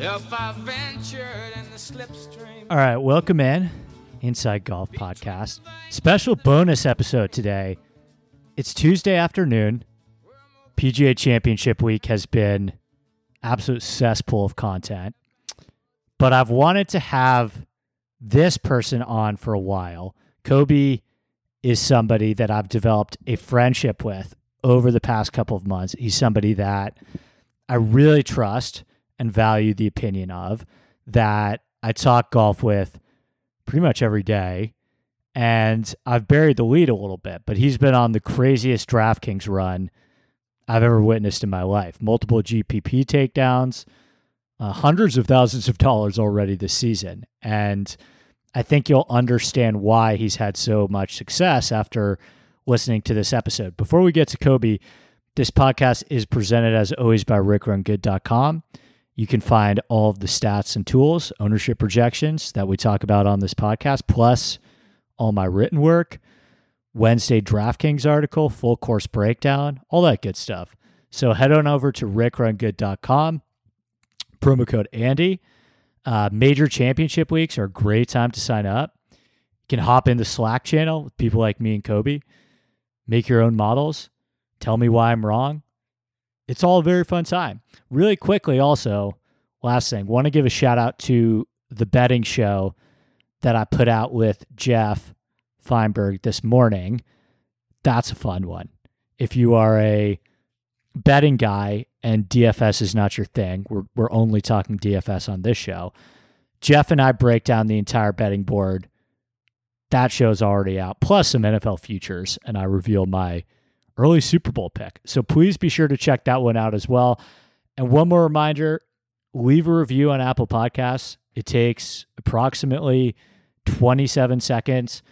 if I ventured in the slipstream. All right, welcome in Inside Golf Podcast. Special bonus episode today. It's Tuesday afternoon. PGA Championship week has been absolute cesspool of content. But I've wanted to have this person on for a while. Kobe is somebody that I've developed a friendship with over the past couple of months. He's somebody that I really trust and value the opinion of that I talk golf with pretty much every day. And I've buried the lead a little bit, but he's been on the craziest DraftKings run I've ever witnessed in my life. Multiple GPP takedowns, uh, hundreds of thousands of dollars already this season. And I think you'll understand why he's had so much success after listening to this episode. Before we get to Kobe, this podcast is presented as always by rickrungood.com. You can find all of the stats and tools, ownership projections that we talk about on this podcast, plus all my written work, Wednesday DraftKings article, full course breakdown, all that good stuff. So head on over to rickrungood.com, promo code Andy. Uh, major championship weeks are a great time to sign up. You can hop in the Slack channel with people like me and Kobe, make your own models, tell me why I'm wrong. It's all a very fun time. Really quickly, also, last thing, want to give a shout out to the betting show that I put out with Jeff Feinberg this morning. That's a fun one. If you are a betting guy and DFS is not your thing, we're, we're only talking DFS on this show. Jeff and I break down the entire betting board. That show's already out, plus some NFL futures, and I reveal my early Super Bowl pick. So please be sure to check that one out as well. And one more reminder leave a review on Apple Podcasts. It takes approximately 27 seconds.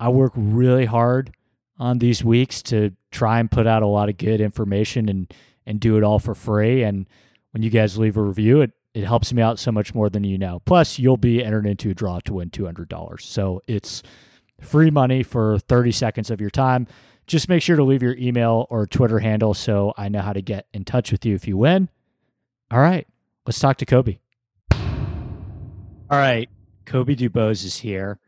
I work really hard on these weeks to try and put out a lot of good information and and do it all for free. And when you guys leave a review, it it helps me out so much more than you know. Plus, you'll be entered into a draw to win two hundred dollars. So it's free money for thirty seconds of your time. Just make sure to leave your email or Twitter handle so I know how to get in touch with you if you win. All right, let's talk to Kobe. All right, Kobe Dubose is here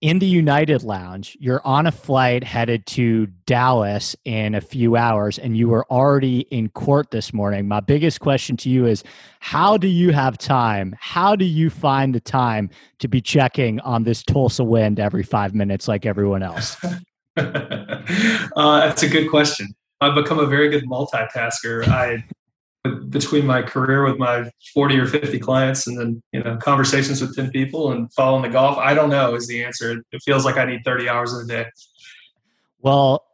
in the United Lounge. You're on a flight headed to Dallas in a few hours, and you were already in court this morning. My biggest question to you is how do you have time? How do you find the time to be checking on this Tulsa wind every five minutes like everyone else? uh, that's a good question. I've become a very good multitasker. I between my career with my 40 or 50 clients and then you know conversations with 10 people and following the golf i don't know is the answer it feels like i need 30 hours in a day well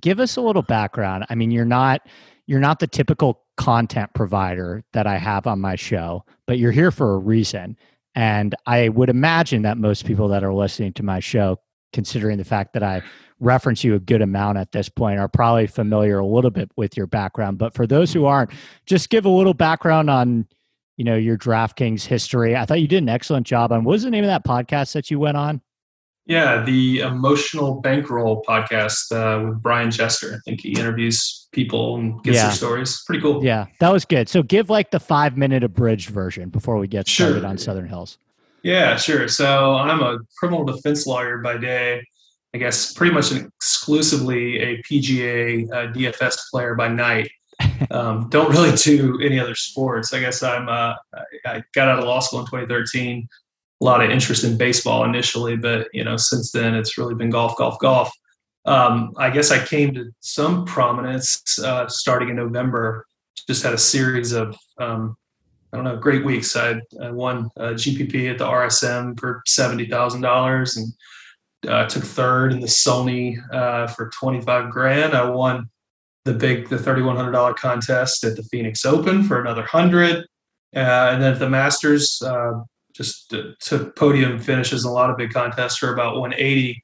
give us a little background i mean you're not you're not the typical content provider that i have on my show but you're here for a reason and i would imagine that most people that are listening to my show considering the fact that i reference you a good amount at this point are probably familiar a little bit with your background. But for those who aren't, just give a little background on you know your DraftKings history. I thought you did an excellent job on what was the name of that podcast that you went on? Yeah, the Emotional Bankroll podcast uh, with Brian Chester. I think he interviews people and gets yeah. their stories. Pretty cool. Yeah, that was good. So give like the five minute abridged version before we get started sure. on Southern Hills. Yeah, sure. So I'm a criminal defense lawyer by day. I guess, pretty much exclusively a PGA uh, DFS player by night. Um, don't really do any other sports. I guess I'm. Uh, I got out of law school in 2013. A lot of interest in baseball initially, but you know, since then it's really been golf, golf, golf. Um, I guess I came to some prominence uh, starting in November. Just had a series of um, I don't know, great weeks. I, I won GPP at the RSM for seventy thousand dollars and uh, took third in the Sony uh, for 25 grand. I won the big, the $3,100 contest at the Phoenix Open for another hundred. Uh, and then at the Masters, uh, just took podium finishes in a lot of big contests for about 180.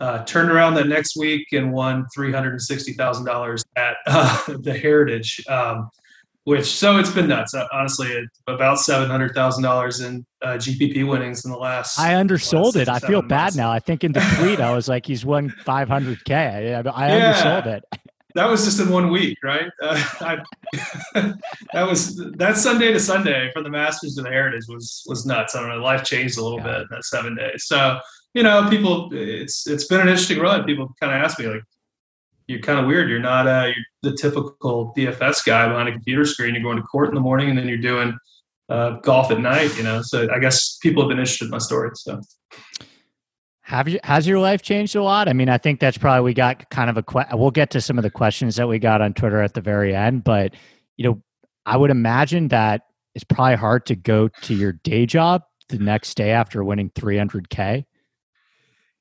Uh, turned around that next week and won $360,000 at uh, the Heritage. Um, which so it's been nuts. Uh, honestly, about seven hundred thousand dollars in uh, GPP winnings in the last. I undersold last it. I feel bad now. I think in the tweet I was like, he's won five hundred k. I, undersold it. that was just in one week, right? Uh, I, that was that Sunday to Sunday from the Masters to the Heritage was was nuts. I don't know, life changed a little yeah. bit in that seven days. So you know, people, it's it's been an interesting run. People kind of ask me like, you're kind of weird. You're not uh, you're the typical DFS guy behind a computer screen. You're going to court in the morning and then you're doing uh, golf at night. You know, so I guess people have been interested in my story. So. Have you has your life changed a lot? I mean, I think that's probably we got kind of a que- we'll get to some of the questions that we got on Twitter at the very end, but you know, I would imagine that it's probably hard to go to your day job the next day after winning 300k.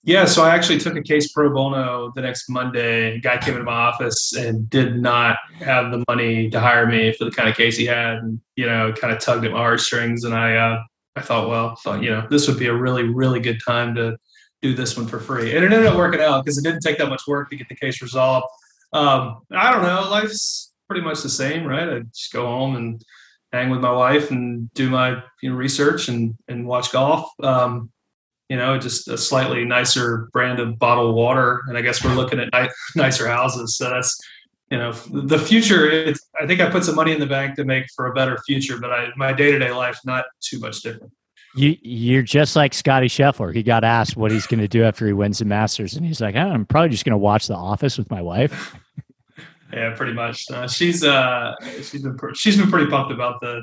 Yeah, so I actually took a case pro bono the next Monday. A guy came into my office and did not have the money to hire me for the kind of case he had, and you know, kind of tugged at my heartstrings. And I, uh, I thought, well, thought you know, this would be a really, really good time to do this one for free. And it ended up working out because it didn't take that much work to get the case resolved. Um, I don't know, life's pretty much the same, right? I just go home and hang with my wife and do my you know, research and and watch golf. Um, you know, just a slightly nicer brand of bottled water, and I guess we're looking at ni- nicer houses. So that's you know the future. It's, I think I put some money in the bank to make for a better future, but I, my day to day life not too much different. You, you're just like Scottie Scheffler. He got asked what he's going to do after he wins the Masters, and he's like, "I'm probably just going to watch The Office with my wife." yeah, pretty much. Uh, she's uh, she's been she's been pretty pumped about the.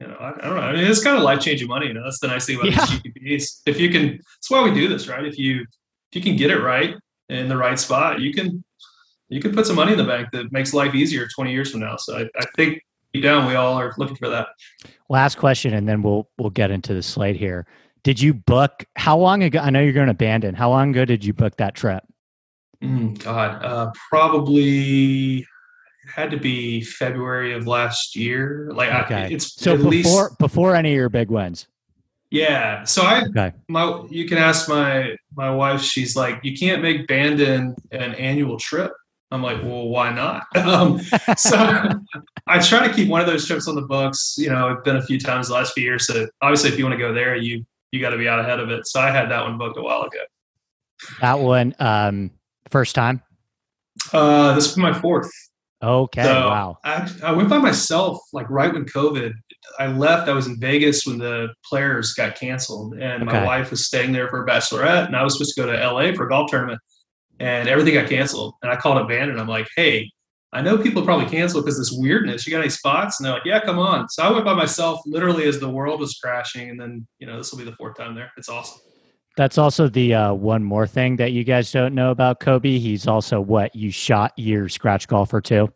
You know, I, I don't know. I mean, it's kind of life changing money. You know, that's the nice thing about yeah. the GPPs. If you can, that's why we do this, right? If you if you can get it right in the right spot, you can you can put some money in the bank that makes life easier 20 years from now. So I, I think deep down we all are looking for that. Last question, and then we'll we'll get into the slate here. Did you book? How long ago? I know you're going to abandon. How long ago did you book that trip? Mm, God, uh, probably had to be February of last year. Like, okay. I, it's so before least, before any of your big wins. Yeah. So I, okay. my, you can ask my my wife. She's like, you can't make Bandon an annual trip. I'm like, well, why not? Um, so I try to keep one of those trips on the books. You know, I've been a few times the last few years. So obviously, if you want to go there, you you got to be out ahead of it. So I had that one booked a while ago. That one, um, first time. Uh, this is my fourth. Okay. So wow. I, I went by myself like right when COVID. I left. I was in Vegas when the players got canceled, and okay. my wife was staying there for a bachelorette, and I was supposed to go to LA for a golf tournament and everything got canceled. And I called up and I'm like, hey, I know people probably cancel because this weirdness. You got any spots? And they're like, yeah, come on. So I went by myself literally as the world was crashing. And then, you know, this will be the fourth time there. It's awesome. That's also the uh, one more thing that you guys don't know about Kobe. He's also what you shot your scratch golfer too.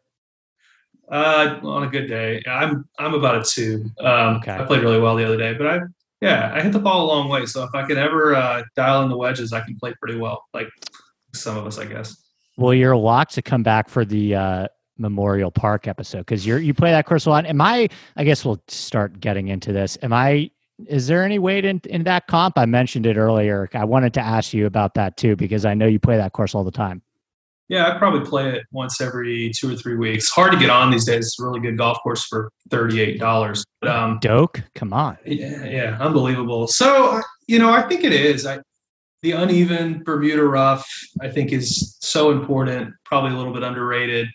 Uh, on a good day, I'm I'm about a two. Um, okay. I played really well the other day, but I yeah I hit the ball a long way. So if I can ever uh, dial in the wedges, I can play pretty well. Like some of us, I guess. Well, you're a locked to come back for the uh, Memorial Park episode because you're you play that course a lot. Am I? I guess we'll start getting into this. Am I? Is there any weight in, in that comp? I mentioned it earlier. I wanted to ask you about that too because I know you play that course all the time. Yeah, I probably play it once every two or three weeks. Hard to get on these days. It's a really good golf course for thirty-eight dollars. Um, Doak, come on. Yeah, yeah, unbelievable. So you know, I think it is. I the uneven Bermuda rough, I think, is so important, probably a little bit underrated.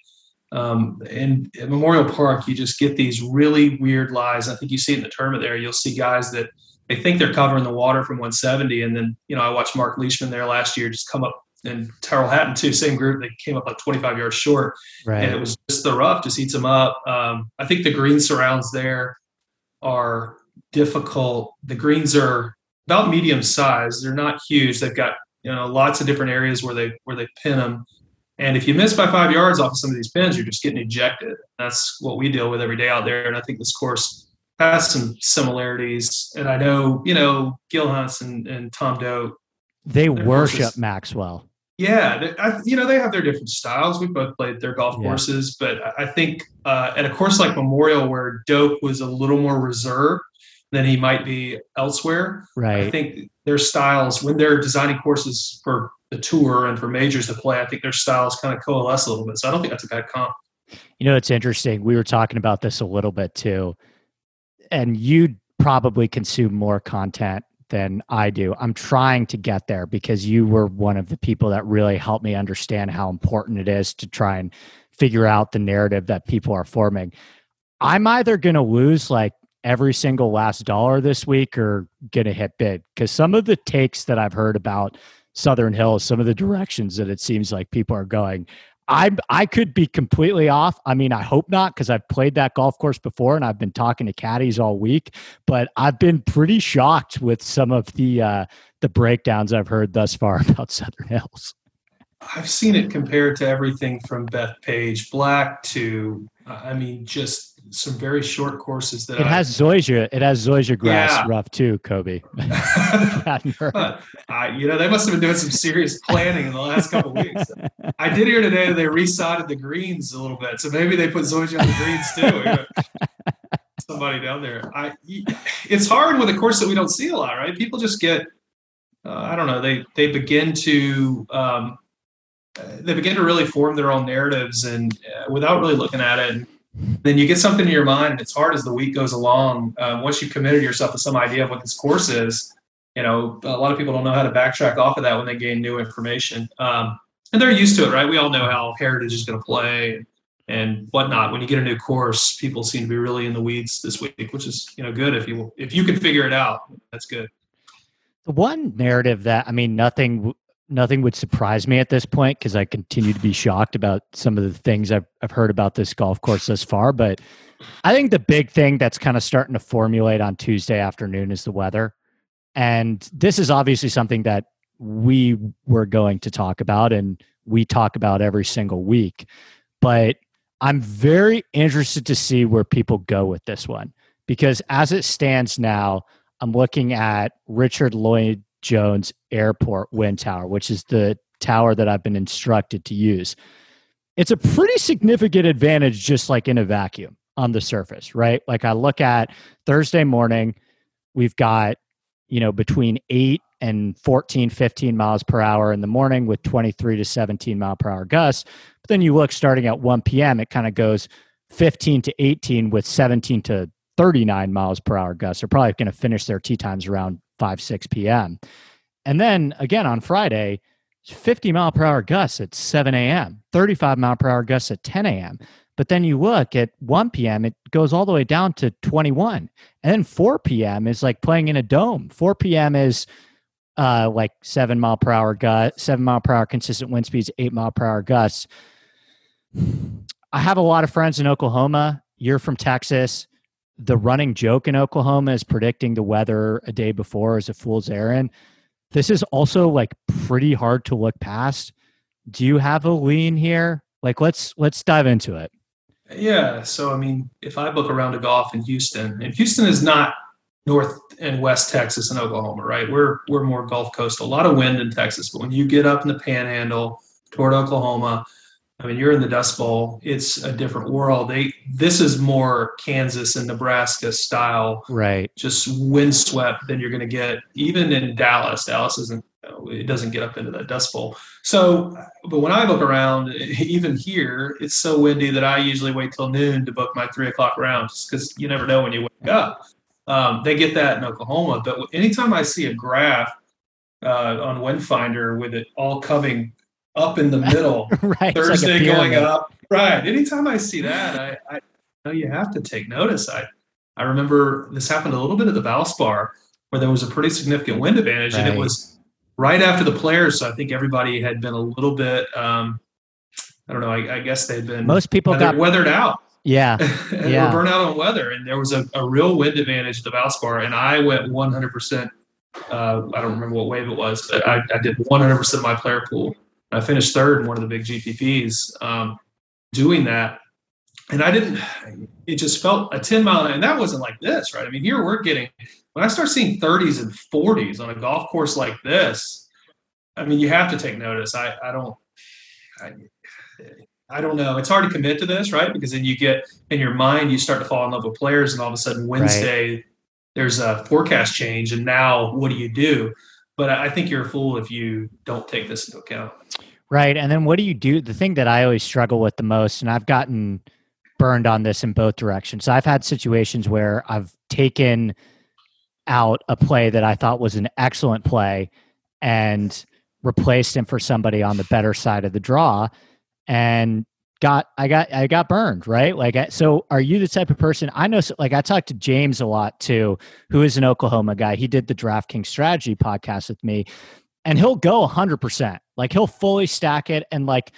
Um, and at Memorial Park, you just get these really weird lies. I think you see it in the tournament there. You'll see guys that they think they're covering the water from 170. And then, you know, I watched Mark Leishman there last year just come up and Tyrrell Hatton too, same group. They came up like 25 yards short. Right. And it was just the rough just eats them up. Um, I think the green surrounds there are difficult. The greens are about medium size. They're not huge. They've got you know lots of different areas where they where they pin them. And if you miss by five yards off of some of these pins, you're just getting ejected. That's what we deal with every day out there. And I think this course has some similarities. And I know, you know, Gil Hanse and, and Tom Doak. They worship Maxwell. Yeah, they, I, you know they have their different styles. We both played their golf yeah. courses, but I think uh, at a course like Memorial, where Doak was a little more reserved, than he might be elsewhere. Right. I think their styles, when they're designing courses for the tour and for majors to play, I think their styles kind of coalesce a little bit. So I don't think that's a bad comp. You know, it's interesting. We were talking about this a little bit too. And you probably consume more content than I do. I'm trying to get there because you were one of the people that really helped me understand how important it is to try and figure out the narrative that people are forming. I'm either going to lose like every single last dollar this week or going to hit bid because some of the takes that I've heard about Southern Hills, some of the directions that it seems like people are going, I I could be completely off. I mean, I hope not because I've played that golf course before and I've been talking to caddies all week. But I've been pretty shocked with some of the uh, the breakdowns I've heard thus far about Southern Hills. I've seen it compared to everything from Bethpage Black to, I mean, just some very short courses that it I, has zoysia. It has zoysia grass Yeah. rough too, Kobe. Hadn't heard. But, I, you know, they must have been doing some serious planning in the last couple of weeks. I did hear today that they resodded the greens a little bit, so maybe they put Zoysia on the greens too. You know, Somebody down there. I, it's hard with a course that we don't see a lot, right? People just get, uh, I don't know, they they begin to um, uh, they begin to really form their own narratives, and uh, without really looking at it. Then you get something in your mind, and it's hard as the week goes along. Uh, once you've committed yourself to some idea of what this course is, you know, a lot of people don't know how to backtrack off of that when they gain new information. Um, and they're used to it, right? We all know how Heritage is going to play and whatnot. When you get a new course, people seem to be really in the weeds this week, which is you know good if you if you can figure it out. That's good. The one narrative that I mean, nothing nothing would surprise me at this point because I continue to be shocked about some of the things I've I've heard about this golf course thus far. But I think the big thing that's kind of starting to formulate on Tuesday afternoon is the weather, and this is obviously something that we were going to talk about and we talk about every single week. But I'm very interested to see where people go with this one because as it stands now, I'm looking at Richard Lloyd Jones Airport Wind Tower, which is the tower that I've been instructed to use. It's a pretty significant advantage, just like in a vacuum on the surface, right? Like I look at Thursday morning, we've got, you know, between eight and 14, 15 miles per hour in the morning with 23 to 17 mile per hour gusts. But then you look starting at 1 p.m., it kind of goes 15 to 18 with 17 to 39 miles per hour gusts. They're probably going to finish their tee times around 5, 6 p.m. And then again on Friday, 50 mile per hour gusts at 7 a.m., 35 mile per hour gusts at 10 a.m. But then you look at 1 p.m., it goes all the way down to 21. And then 4 p.m. is like playing in a dome. 4 p.m. is uh, like seven mile per hour gust, seven mile per hour consistent wind speeds, eight mile per hour gusts. I have a lot of friends in Oklahoma. You're from Texas. The running joke in Oklahoma is predicting the weather a day before is a fool's errand. This is also like pretty hard to look past. Do you have a lean here? Like let's let's dive into it. Yeah. So I mean, if I book around to golf in Houston, and Houston is not North and West Texas and Oklahoma, right? We're we're more Gulf Coast. A lot of wind in Texas, but when you get up in the Panhandle toward Oklahoma, I mean, you're in the Dust Bowl. It's a different world. They this is more Kansas and Nebraska style, Right. just windswept than you're going to get even in Dallas. Dallas isn't it doesn't get up into that Dust Bowl. So, but when I look around, even here, it's so windy that I usually wait till noon to book my three o'clock rounds because you never know when you wake up. Um, they get that in Oklahoma, but anytime I see a graph uh, on Windfinder with it all coming up in the middle, right. It's like Thursday going up. Right. Anytime I see that, I, I know you have to take notice. I, I remember this happened a little bit at the Valspar where there was a pretty significant wind advantage, and it was right after the players. So I think everybody had been a little bit, um, I don't know, I, I guess they'd been Most people weathered, got weathered out. yeah. and Yeah. were burnt out on weather, and there was a, a real wind advantage at the Valspar, and I went 100%. Uh, I don't remember what wave it was, but I, I did 100% of my player pool. I finished third in one of the big GPPs um, doing that. And I didn't, it just felt a 10 mile, and that wasn't like this, right? I mean, here we're getting, when I start seeing 30s and 40s on a golf course like this, I mean, you have to take notice. I, I don't, I, I don't know. It's hard to commit to this, right? Because then you get in your mind, you start to fall in love with players, and all of a sudden Wednesday, there's a forecast change, and now what do you do? But I think you're a fool if you don't take this into account. Right. And then what do you do? The thing that I always struggle with the most, and I've gotten burned on this in both directions. So I've had situations where I've taken out a play that I thought was an excellent play and replaced him for somebody on the better side of the draw and got I got I got burned, right? Like so are you the type of person I know like I talked to James a lot too, who is an Oklahoma guy. He did the DraftKings strategy podcast with me and he'll go 100%. Like he'll fully stack it and like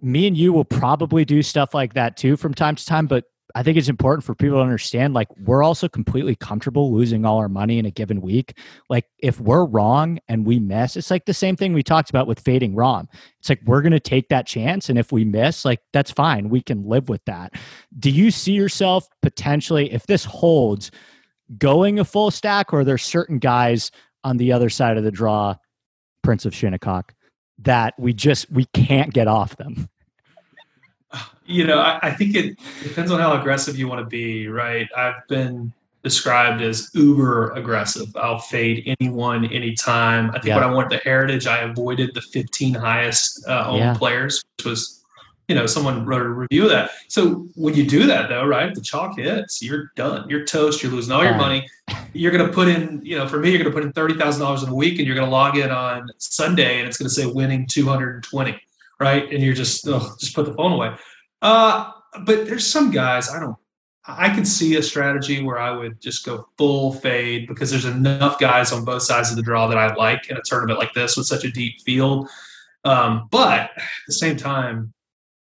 me and you will probably do stuff like that too from time to time, but I think it's important for people to understand like we're also completely comfortable losing all our money in a given week. Like if we're wrong and we miss, it's like the same thing we talked about with fading Rahm. It's like we're going to take that chance and if we miss, like that's fine. We can live with that. Do you see yourself potentially if this holds going a full stack or there's certain guys on the other side of the draw, Prince of Shinnecock, that we just we can't get off them? You know, I, I, think it depends on how aggressive you want to be, right? I've been described as uber aggressive. I'll fade anyone, anytime. I think yeah. when I went to Heritage, I avoided the 15 highest uh, owned yeah. players, which was, you know, someone wrote a review of that. So when you do that, though, right, the chalk hits, you're done. You're toast. You're losing all your money. You're going to put in, you know, for me, you're going to put in $30,000 in a week and you're going to log in on Sunday and it's going to say winning 220, right? And you're just, oh, just put the phone away. Uh, but there's some guys I don't. I can see a strategy where I would just go full fade because there's enough guys on both sides of the draw that I like in a tournament like this with such a deep field. Um, but at the same time,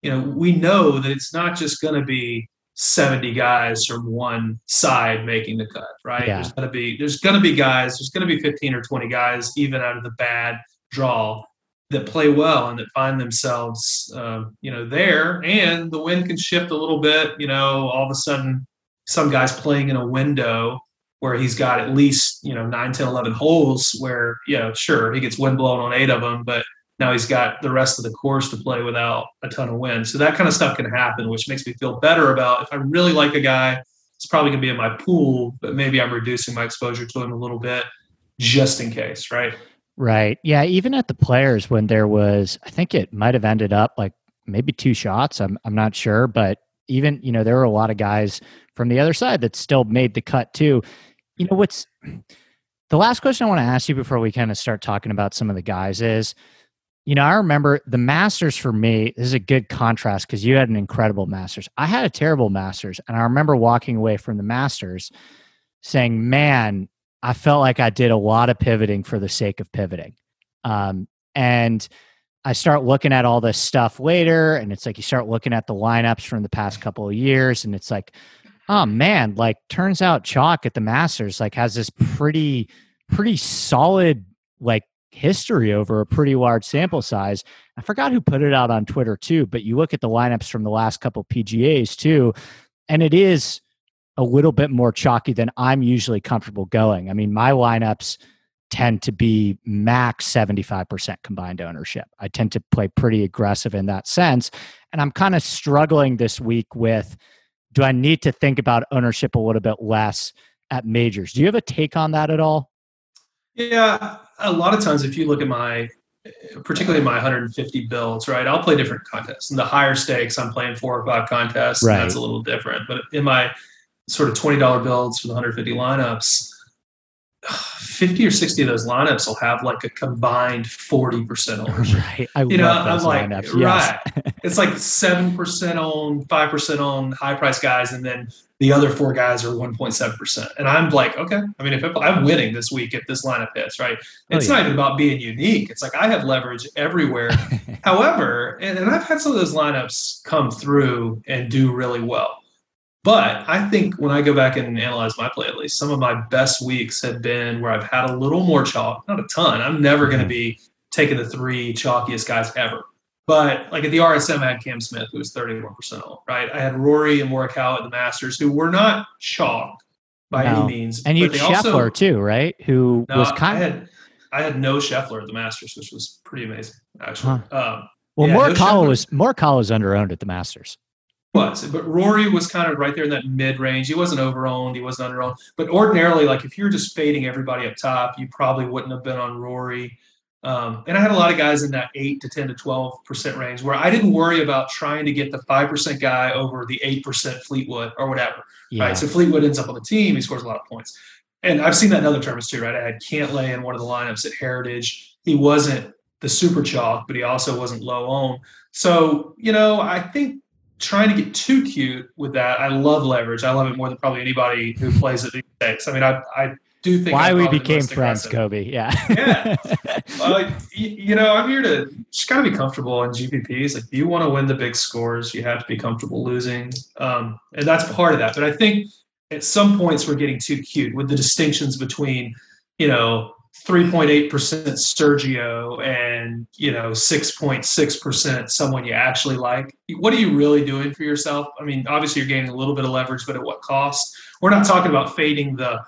you know, we know that it's not just going to be 70 guys from one side making the cut, right? Yeah. There's going to be there's going to be guys, there's going to be 15 or 20 guys even out of the bad draw that play well and that find themselves, uh, you know, there. And the wind can shift a little bit. You know, all of a sudden, some guy's playing in a window where he's got at least, you know, 9, 10, 11 holes where, you know, sure, he gets wind blown on eight of them, but now he's got the rest of the course to play without a ton of wind. So that kind of stuff can happen, which makes me feel better about if I really like a guy, it's probably going to be in my pool, but maybe I'm reducing my exposure to him a little bit just in case, right? Right. Yeah. Even at the players, when there was, I think it might have ended up like maybe two shots. I'm I'm not sure, but even you know there were a lot of guys from the other side that still made the cut too. You know what's the last question I want to ask you before we kind of start talking about some of the guys is, you know, I remember the Masters for me. This is a good contrast because you had an incredible Masters. I had a terrible Masters, and I remember walking away from the Masters saying, "Man, I felt like I did a lot of pivoting for the sake of pivoting. Um, and I start looking at all this stuff later, and it's like you start looking at the lineups from the past couple of years, and it's like, oh man, like turns out chalk at the Masters like has this pretty, pretty solid like history over a pretty large sample size. I forgot who put it out on Twitter too, but you look at the lineups from the last couple PGAs too, and it is a little bit more chalky than I'm usually comfortable going. I mean, my lineups tend to be max 75% combined ownership. I tend to play pretty aggressive in that sense. And I'm kind of struggling this week with do I need to think about ownership a little bit less at majors? Do you have a take on that at all? Yeah, a lot of times if you look at my particularly my 150 builds, right? I'll play different contests. And the higher stakes, I'm playing four or five contests. Right. that's a little different. But in my sort of $20 builds for the 150 lineups, 50 or 60 of those lineups will have like a combined 40% ownership. Right. I you know, I'm like, lineups. right. it's like 7% on, 5% on high price guys, and then the other four guys are 1.7%. And I'm like, okay, I mean, if I'm winning this week if this lineup hits, right? Oh, it's oh, yeah. not even about being unique. It's like I have leverage everywhere. However, and, and I've had some of those lineups come through and do really well. But I think when I go back and analyze my play, at least some of my best weeks have been where I've had a little more chalk, not a ton. I'm never going to mm-hmm. be taking the three chalkiest guys ever. But like at the RSM, I had Cam Smith, who was 31% off, right? I had Rory and Morikawa at the Masters, who were not chalk by no. any means. And you Scheffler also, too, right? Who no, was kind. I had, I had no Scheffler at the Masters, which was pretty amazing, actually. Huh. Um, well, yeah, Morikawa no was Morikawa was under owned at the Masters was, but Rory was kind of right there in that mid range. He wasn't over owned, he wasn't under owned. But ordinarily, like if you're just fading everybody up top, you probably wouldn't have been on Rory. Um, and I had a lot of guys in that eight to ten to twelve percent range where I didn't worry about trying to get the five percent guy over the eight percent Fleetwood or whatever. Yeah. Right. So Fleetwood ends up on the team, he scores a lot of points. and I've seen that in other tournaments too, right? I had Cantlay in one of the lineups at Heritage. He wasn't the super chalk, but he also wasn't low owned. So, you know, I think trying to get too cute with that, I love leverage. I love it more than probably anybody who plays it these days. I mean, I, I do think why we became friends, Kobe. Yeah. yeah. You, you, know, I'm here to just gotta be comfortable in GPPs. Like, you want to win the big scores, you have to be comfortable losing. Um, and that's part of that. But I think at some points we're getting too cute with the distinctions between, you know, 3.8% Sergio and, you know, 6.6% someone you actually like. What are you really doing for yourself? I mean, obviously you're gaining a little bit of leverage, but at what cost? We're not talking about fading the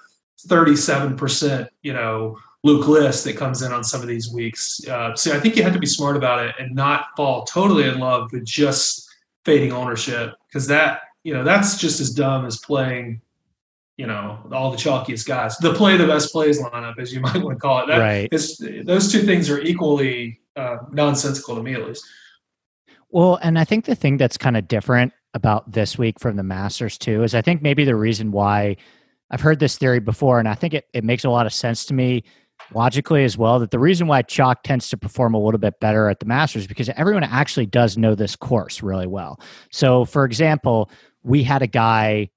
37%, you know, Luke List that comes in on some of these weeks. Uh, so I think you have to be smart about it and not fall totally in love with just fading ownership because that, you know, that's just as dumb as playing you know all the chalkiest guys. The play the best plays lineup as you might want to call it. That right. is, those two things are equally uh, nonsensical to me at least. Well and i think the thing that's kind of different about this week from the masters too is i think maybe the reason why i've heard this theory before and i think it, it makes a lot of sense to me logically as well that the reason why chalk tends to perform a little bit better at the masters because everyone actually does know this course really well. So for example we had a guy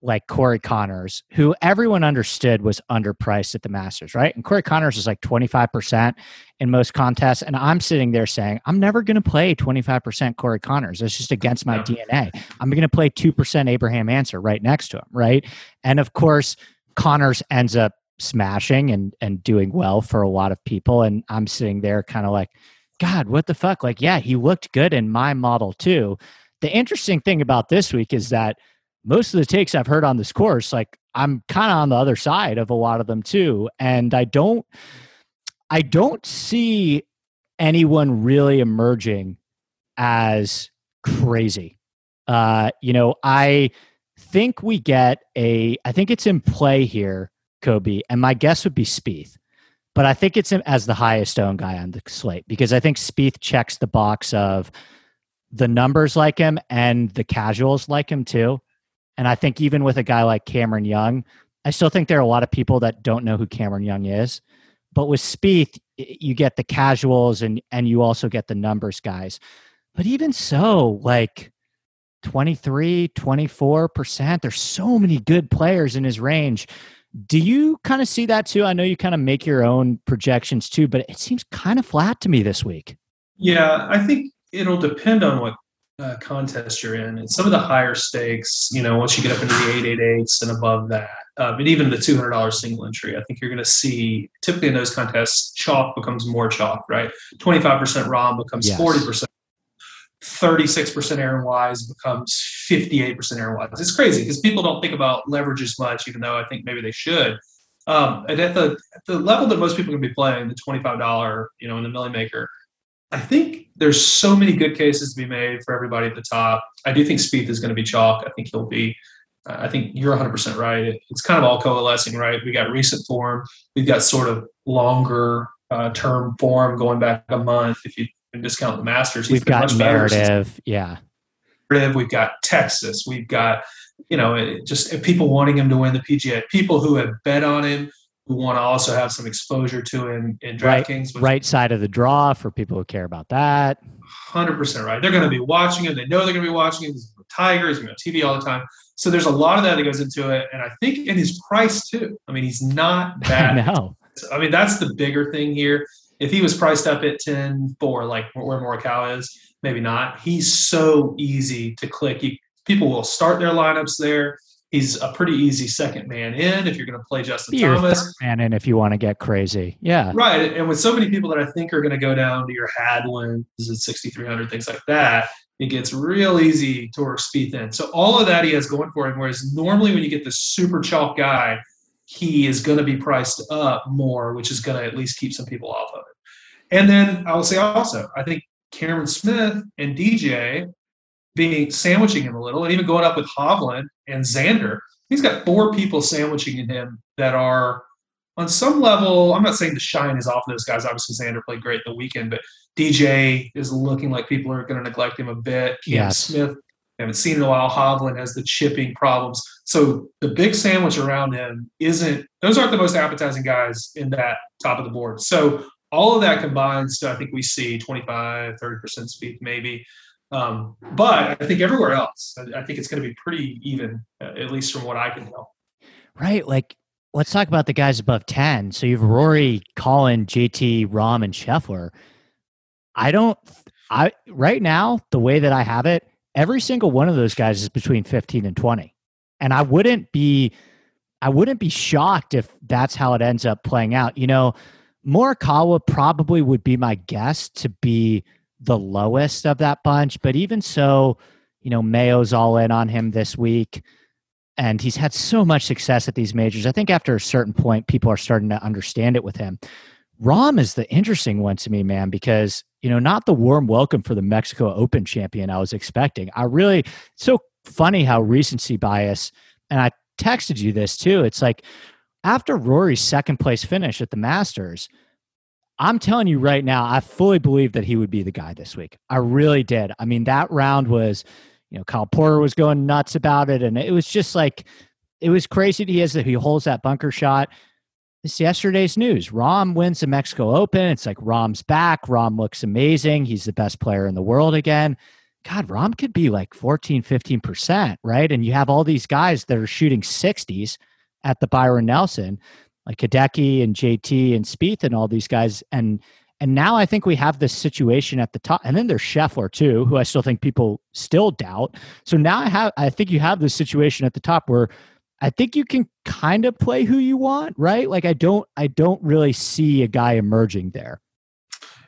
like Corey Conners, who everyone understood was underpriced at the Masters, right? And Corey Conners is like 25% in most contests. And I'm sitting there saying, I'm never going to play 25% Corey Conners. It's just against my DNA. I'm going to play 2% Abraham Ancer right next to him, right? And of course, Conners ends up smashing and, and doing well for a lot of people. And I'm sitting there kind of like, God, what the fuck? Like, yeah, he looked good in my model too. The interesting thing about this week is that most of the takes I've heard on this course, like I'm kind of on the other side of a lot of them too. And I don't, I don't see anyone really emerging as crazy. Uh, you know, I think we get a, I think it's in play here, Kobe, and my guess would be Spieth. But I think it's as the highest owned guy on the slate because I think Spieth checks the box of the numbers like him and the casuals like him too. And I think even with a guy like Cameron Young, I still think there are a lot of people that don't know who Cameron Young is. But with Spieth, you get the casuals and and you also get the numbers guys. But even so, like 23, 24%, there's so many good players in his range. Do you kind of see that too? I know you kind of make your own projections too, but it seems kind of flat to me this week. Yeah, I think it'll depend on what uh, contest you're in. And some of the higher stakes, you know, once you get up into the 888s and above that, uh, but even the $200 single entry, I think you're going to see typically in those contests, chalk becomes more chalk, right? 25% Rahm becomes yes. 40%. 36% Aaron Wise becomes 58% Aaron Wise. It's crazy because people don't think about leverage as much, even though I think maybe they should. Um, and at the, at the level that most people can be playing, the $25, you know, in the Milly Maker, I think there's so many good cases to be made for everybody at the top. I do think Spieth is going to be chalk. I think he'll be. Uh, I think you're 100% right. It's kind of all coalescing, right? We got recent form. We've got sort of longer uh, term form going back a month. If you discount the Masters, we've got narrative. Yeah, We've got Texas. We've got you know just people wanting him to win the PGA. People who have bet on him who want to also have some exposure to him in DraftKings. Right, right side of the draw for people who care about that. 100% right. They're going to be watching him. They know they're going to be watching him. He's Tigers, you know, TV all the time. So there's a lot of that that goes into it. And I think in his price too. I mean, he's not bad. no. I mean, that's the bigger thing here. If he was priced up at 10 4, like where Morikawa is, maybe not. He's so easy to click. You, people will start their lineups there he's a pretty easy second man in if you're going to play Justin Be Thomas. man in if you want to get crazy. Yeah. Right. And with so many people that I think are going to go down to your Hadwins at 6,300, things like that, it gets real easy to work Spieth in. So all of that he has going for him. Whereas normally when you get the super chalk guy, he is going to be priced up more, which is going to at least keep some people off of it. And then I will say also, I think Cameron Smith and DJ being sandwiching him a little, and even going up with Hovland and Xander. He's got four people sandwiching in him that are on some level. I'm not saying the shine is off those guys. Obviously, Xander played great the weekend, but DJ is looking like people are going to neglect him a bit. Yes. Smith haven't seen in a while. Hovland has the chipping problems. So the big sandwich around him isn't, those aren't the most appetizing guys in that top of the board. So all of that combines to, I think we see 25, 30% Spieth maybe. Um, but I think everywhere else, I, I think it's going to be pretty even, uh, at least from what I can tell. Right. Like, let's talk about the guys above 10. So you've Rory, Collin, JT, Rahm, and Scheffler. I don't, I, right now, the way that I have it, every single one of those guys is between 15 and 20. And I wouldn't be, I wouldn't be shocked if that's how it ends up playing out. You know, Morikawa probably would be my guess to be the lowest of that bunch. But even so, you know, Mayo's all in on him this week. And he's had so much success at these majors. I think after a certain point, people are starting to understand it with him. Rahm is the interesting one to me, man, because, you know, not the warm welcome for the Mexico Open champion I was expecting. I really, so funny how recency bias, and I texted you this too. It's like after Rory's second place finish at the Masters, I'm telling you right now, I fully believe that he would be the guy this week. I really did. I mean, that round was, you know, Kyle Porter was going nuts about it. And it was just like, it was crazy to hear that he holds that bunker shot. It's yesterday's news. Rahm wins the Mexico Open. It's like Rahm's back. Rahm looks amazing. He's the best player in the world again. God, Rahm could be like 14, 15%, right? And you have all these guys that are shooting 60s at the Byron Nelson like Hideki and JT and Spieth and all these guys. And and now I think we have this situation at the top, and then there's Scheffler too, who I still think people still doubt. So now I have, I think you have this situation at the top where I think you can kind of play who you want, right? Like I don't, I don't really see a guy emerging there.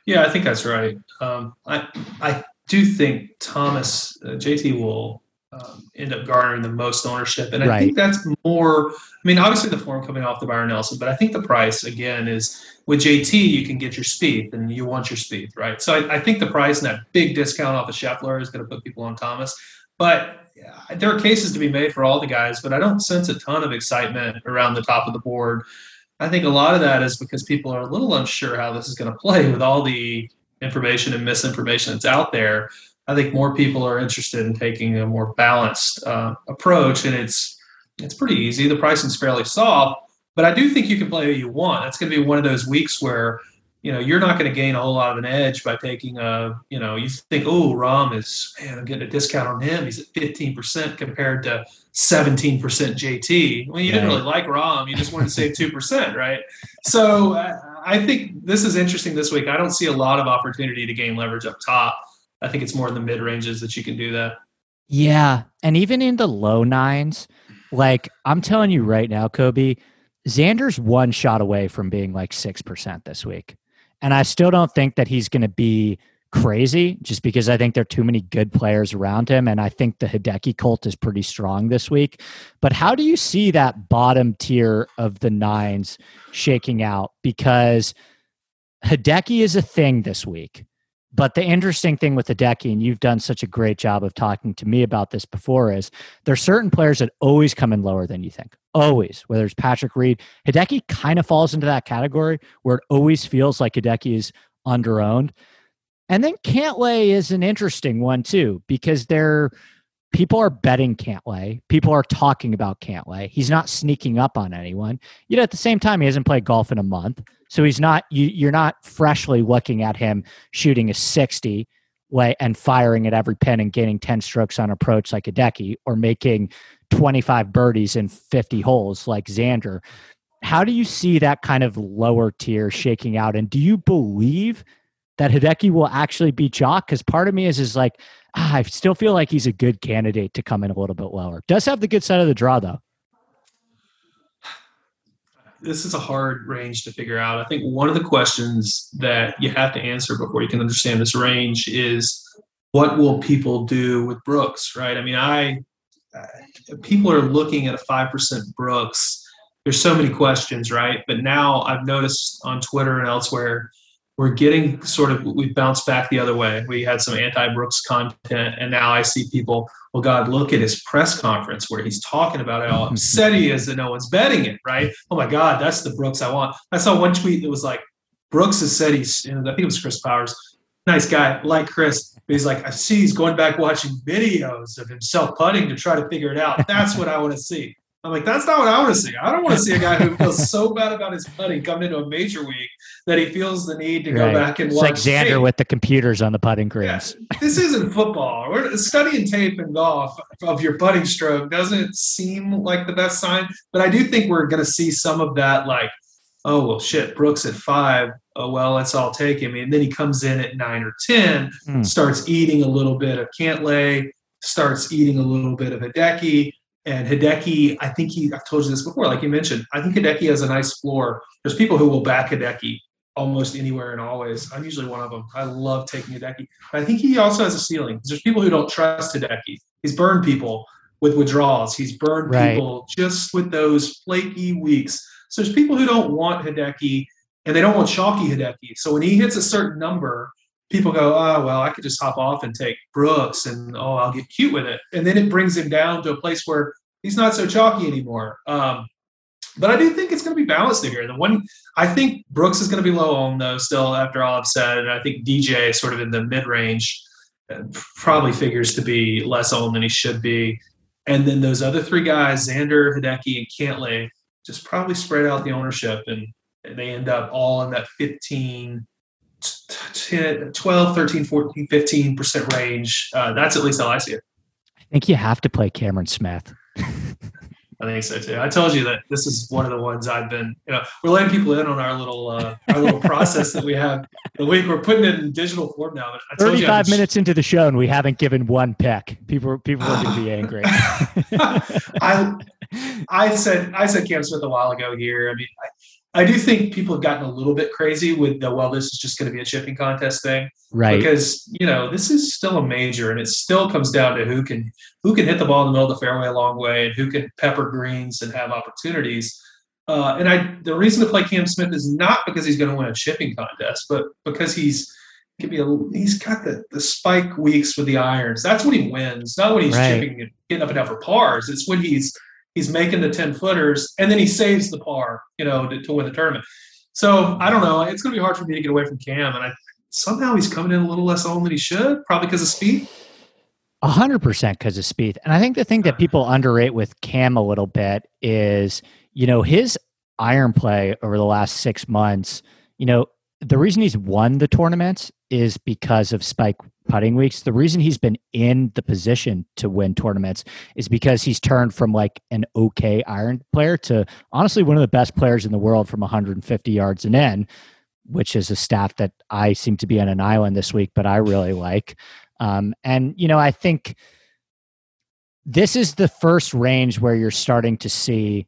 Yeah, I think that's right. Um, I I do think Thomas uh, JT will um, end up garnering the most ownership. And I right. think that's more, I mean, obviously the form coming off the Byron Nelson, but I think the price, again, is with JT, you can get your Spieth and you want your Spieth, right? So I, I think the price and that big discount off of Scheffler is going to put people on Thomas. But there are cases to be made for all the guys, but I don't sense a ton of excitement around the top of the board. I think a lot of that is because people are a little unsure how this is going to play with all the information and misinformation that's out there. I think more people are interested in taking a more balanced uh, approach, and it's it's pretty easy. The pricing's fairly soft, but I do think you can play who you want. That's going to be one of those weeks where you know you're not going to gain a whole lot of an edge by taking a you know you think oh Rahm is man I'm getting a discount on him. He's at 15 percent compared to 17 percent JT. Well, you didn't really like Rahm. You just wanted to save two percent, right? So uh, I think this is interesting this week. I don't see a lot of opportunity to gain leverage up top. I think it's more in the mid ranges that you can do that. Yeah. And even in the low nines, like I'm telling you right now, Kobe, Xander's one shot away from being like 6% this week. And I still don't think that he's going to be crazy just because I think there are too many good players around him. And I think the Hideki cult is pretty strong this week. But how do you see that bottom tier of the nines shaking out? Because Hideki is a thing this week. But the interesting thing with Hideki, and you've done such a great job of talking to me about this before, is there's certain players that always come in lower than you think. Always. Whether it's Patrick Reed, Hideki kind of falls into that category where it always feels like Hideki is underowned. And then Cantlay is an interesting one too, because they're people are betting Cantlay. People are talking about Cantlay. He's not sneaking up on anyone. Yet at the same time, he hasn't played golf in a month. So he's not you you're not freshly looking at him shooting a 60 way and firing at every pin and gaining 10 strokes on approach like Hideki or making 25 birdies in 50 holes like Xander. How do you see that kind of lower tier shaking out? And do you believe that Hideki will actually be Jock? Because part of me is is like, ah, I still feel like he's a good candidate to come in a little bit lower. Does have the good side of the draw though. This is a hard range to figure out. I think one of the questions that you have to answer before you can understand this range is what will people do with Brooks, right? I mean, I uh, people are looking at a 5% Brooks. There's so many questions, right? But now I've noticed on Twitter and elsewhere we're getting sort of we've bounced back the other way. We had some anti-Brooks content, and now I see people. Well, God, look at his press conference where he's talking about how upset he is that no one's betting it. Right? Oh my God, that's the Brooks I want. I saw one tweet that was like, Brooks has said he's. I think it was Chris Powers. Nice guy, like Chris. But he's like, I see he's going back watching videos of himself putting to try to figure it out. That's what I want to see. I'm like, that's not what I want to see. I don't want to see a guy who feels so bad about his putting coming into a major week that he feels the need to Right. go back and It's watch. like Xander tape. with the computers on the putting Yeah, greens. this isn't football. We're studying tape in golf of your putting stroke doesn't seem like the best sign, but I do think we're going to see some of that. Like, oh well, shit, Brooks at five. Oh well, let's all take him. And then he comes in at nine or ten, Hmm. starts eating a little bit of Cantlay, starts eating a little bit of Hideki. And Hideki, I think he, I've told you this before, like you mentioned, I think Hideki has a nice floor. There's people who will back Hideki almost anywhere and always. I'm usually one of them. I love taking Hideki. But I think he also has a ceiling. There's people who don't trust Hideki. He's burned people with withdrawals. He's burned Right. people just with those flaky weeks. So there's people who don't want Hideki and they don't want chalky Hideki. So when he hits a certain number, people go, oh, well, I could just hop off and take Brooks and, oh, I'll get cute with it. And then it brings him down to a place where he's not so chalky anymore. Um, but I do think it's going to be balanced here. The one, I think Brooks is going to be low on though, still after all I've said. And I think DJ sort of in the mid range uh, probably figures to be less owned than he should be. And then those other three guys, Xander, Hideki, and Cantlay, just probably spread out the ownership and they end up all in that 15, t- 10, 12, 13, 14, 15% range. Uh, that's at least how I see it. I think you have to play Cameron Smith. I think so too. I told you that this is one of the ones I've been, you know, we're letting people in on our little, uh, our little process that we have the week. We're putting it in digital form now. But I told you Thirty-five been- minutes into the show, and we haven't given one pick. People, people are going to be angry. I I said I said Cam Smith a while ago here. I mean, I, I do think people have gotten a little bit crazy with the well, this is just going to be a chipping contest thing right. because you know this is still a major, and it still comes down to who can who can hit the ball in the middle of the fairway a long way, and who can pepper greens and have opportunities. Uh, and I the reason to play Cam Smith is not because he's going to win a chipping contest, but because he's a he's got the, the spike weeks with the irons. That's when he wins, not when he's Right. chipping and getting up and down for pars. It's when he's he's making the 10 footers and then he saves the par, you know, to, to win the tournament. So I don't know. It's gonna be hard for me to get away from Cam. And I somehow he's coming in a little less on than he should, probably because of speed. A hundred percent because of speed. And I think the thing that people underrate with Cam a little bit is, you know, his iron play over the last six months, you know, the reason he's won the tournaments is because of spike putting weeks. The reason he's been in the position to win tournaments is because he's turned from like an okay iron player to honestly one of the best players in the world from 150 yards and in, which is a staff that I seem to be on an island this week, but I really like. Um, and you know, I think this is the first range where you're starting to see,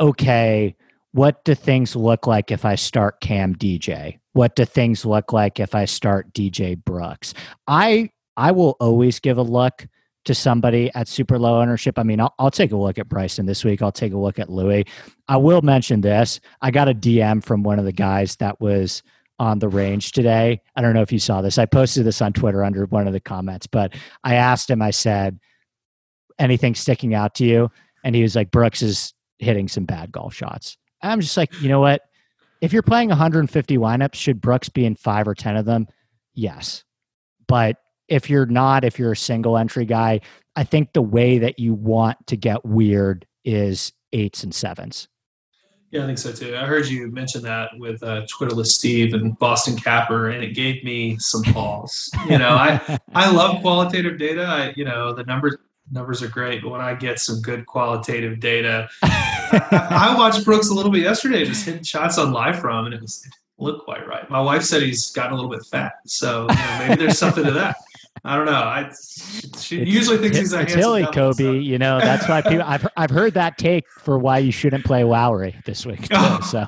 okay, what do things look like if I start Cam DJ? What do things look like if I start DJ Brooks? I I will always give a look to somebody at super low ownership. I mean, I'll, I'll take a look at Bryson this week. I'll take a look at Louis. I will mention this. I got a DM from one of the guys that was on the range today. I don't know if you saw this. I posted this on Twitter under one of the comments, but I asked him, I said, anything sticking out to you? And he was like, Brooks is hitting some bad golf shots. I'm just like, you know what? If you're playing 150 lineups, should Brooks be in five or 10 of them? Yes. But if you're not, if you're a single entry guy, I think the way that you want to get weird is eights and sevens. Yeah, I think so too. I heard you mention that with uh, Twitterless Steve and Boston Capper, and it gave me some pause. you know, I I love qualitative data. I you know the numbers numbers are great, but when I get some good qualitative data, I, I watched Brooks a little bit yesterday, just hitting shots on live from, and it was it didn't look quite right. My wife said he's gotten a little bit fat, so you know, maybe there's something to that. I don't know. I she It's- usually thinks he's a it's hilly, devil, so- Kobe. You know that's why people. I've I've heard that take for why you shouldn't play Lowry this week. Too, Oh. so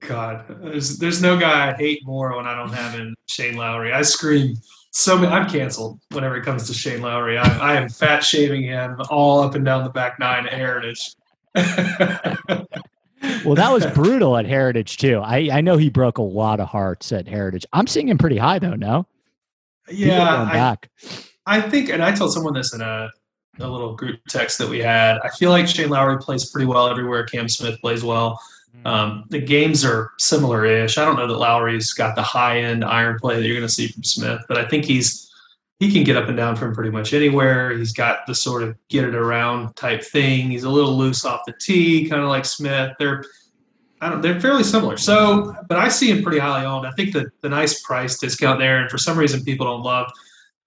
God, there's there's no guy I hate more when I don't have in Shane Lowry. I scream so. I'm canceled whenever it comes to Shane Lowry. I, I am fat shaving him all up and down the back nine at Heritage. well, that was brutal at Heritage too. I I know he broke a lot of hearts at Heritage. I'm seeing him pretty high though. No, yeah, I, back. I think, and I told someone this in a, a little group text that we had. I feel like Shane Lowry plays pretty well everywhere. Cam Smith plays well. Um, the games are similar-ish. I don't know that Lowry's got the high-end iron play that you're going to see from Smith, but I think he's he can get up and down from pretty much anywhere. He's got the sort of get it around type thing. He's a little loose off the tee, kind of like Smith. They're I don't, they're fairly similar. So, but I see him pretty highly owned. I think that the nice price discount there, and for some reason people don't love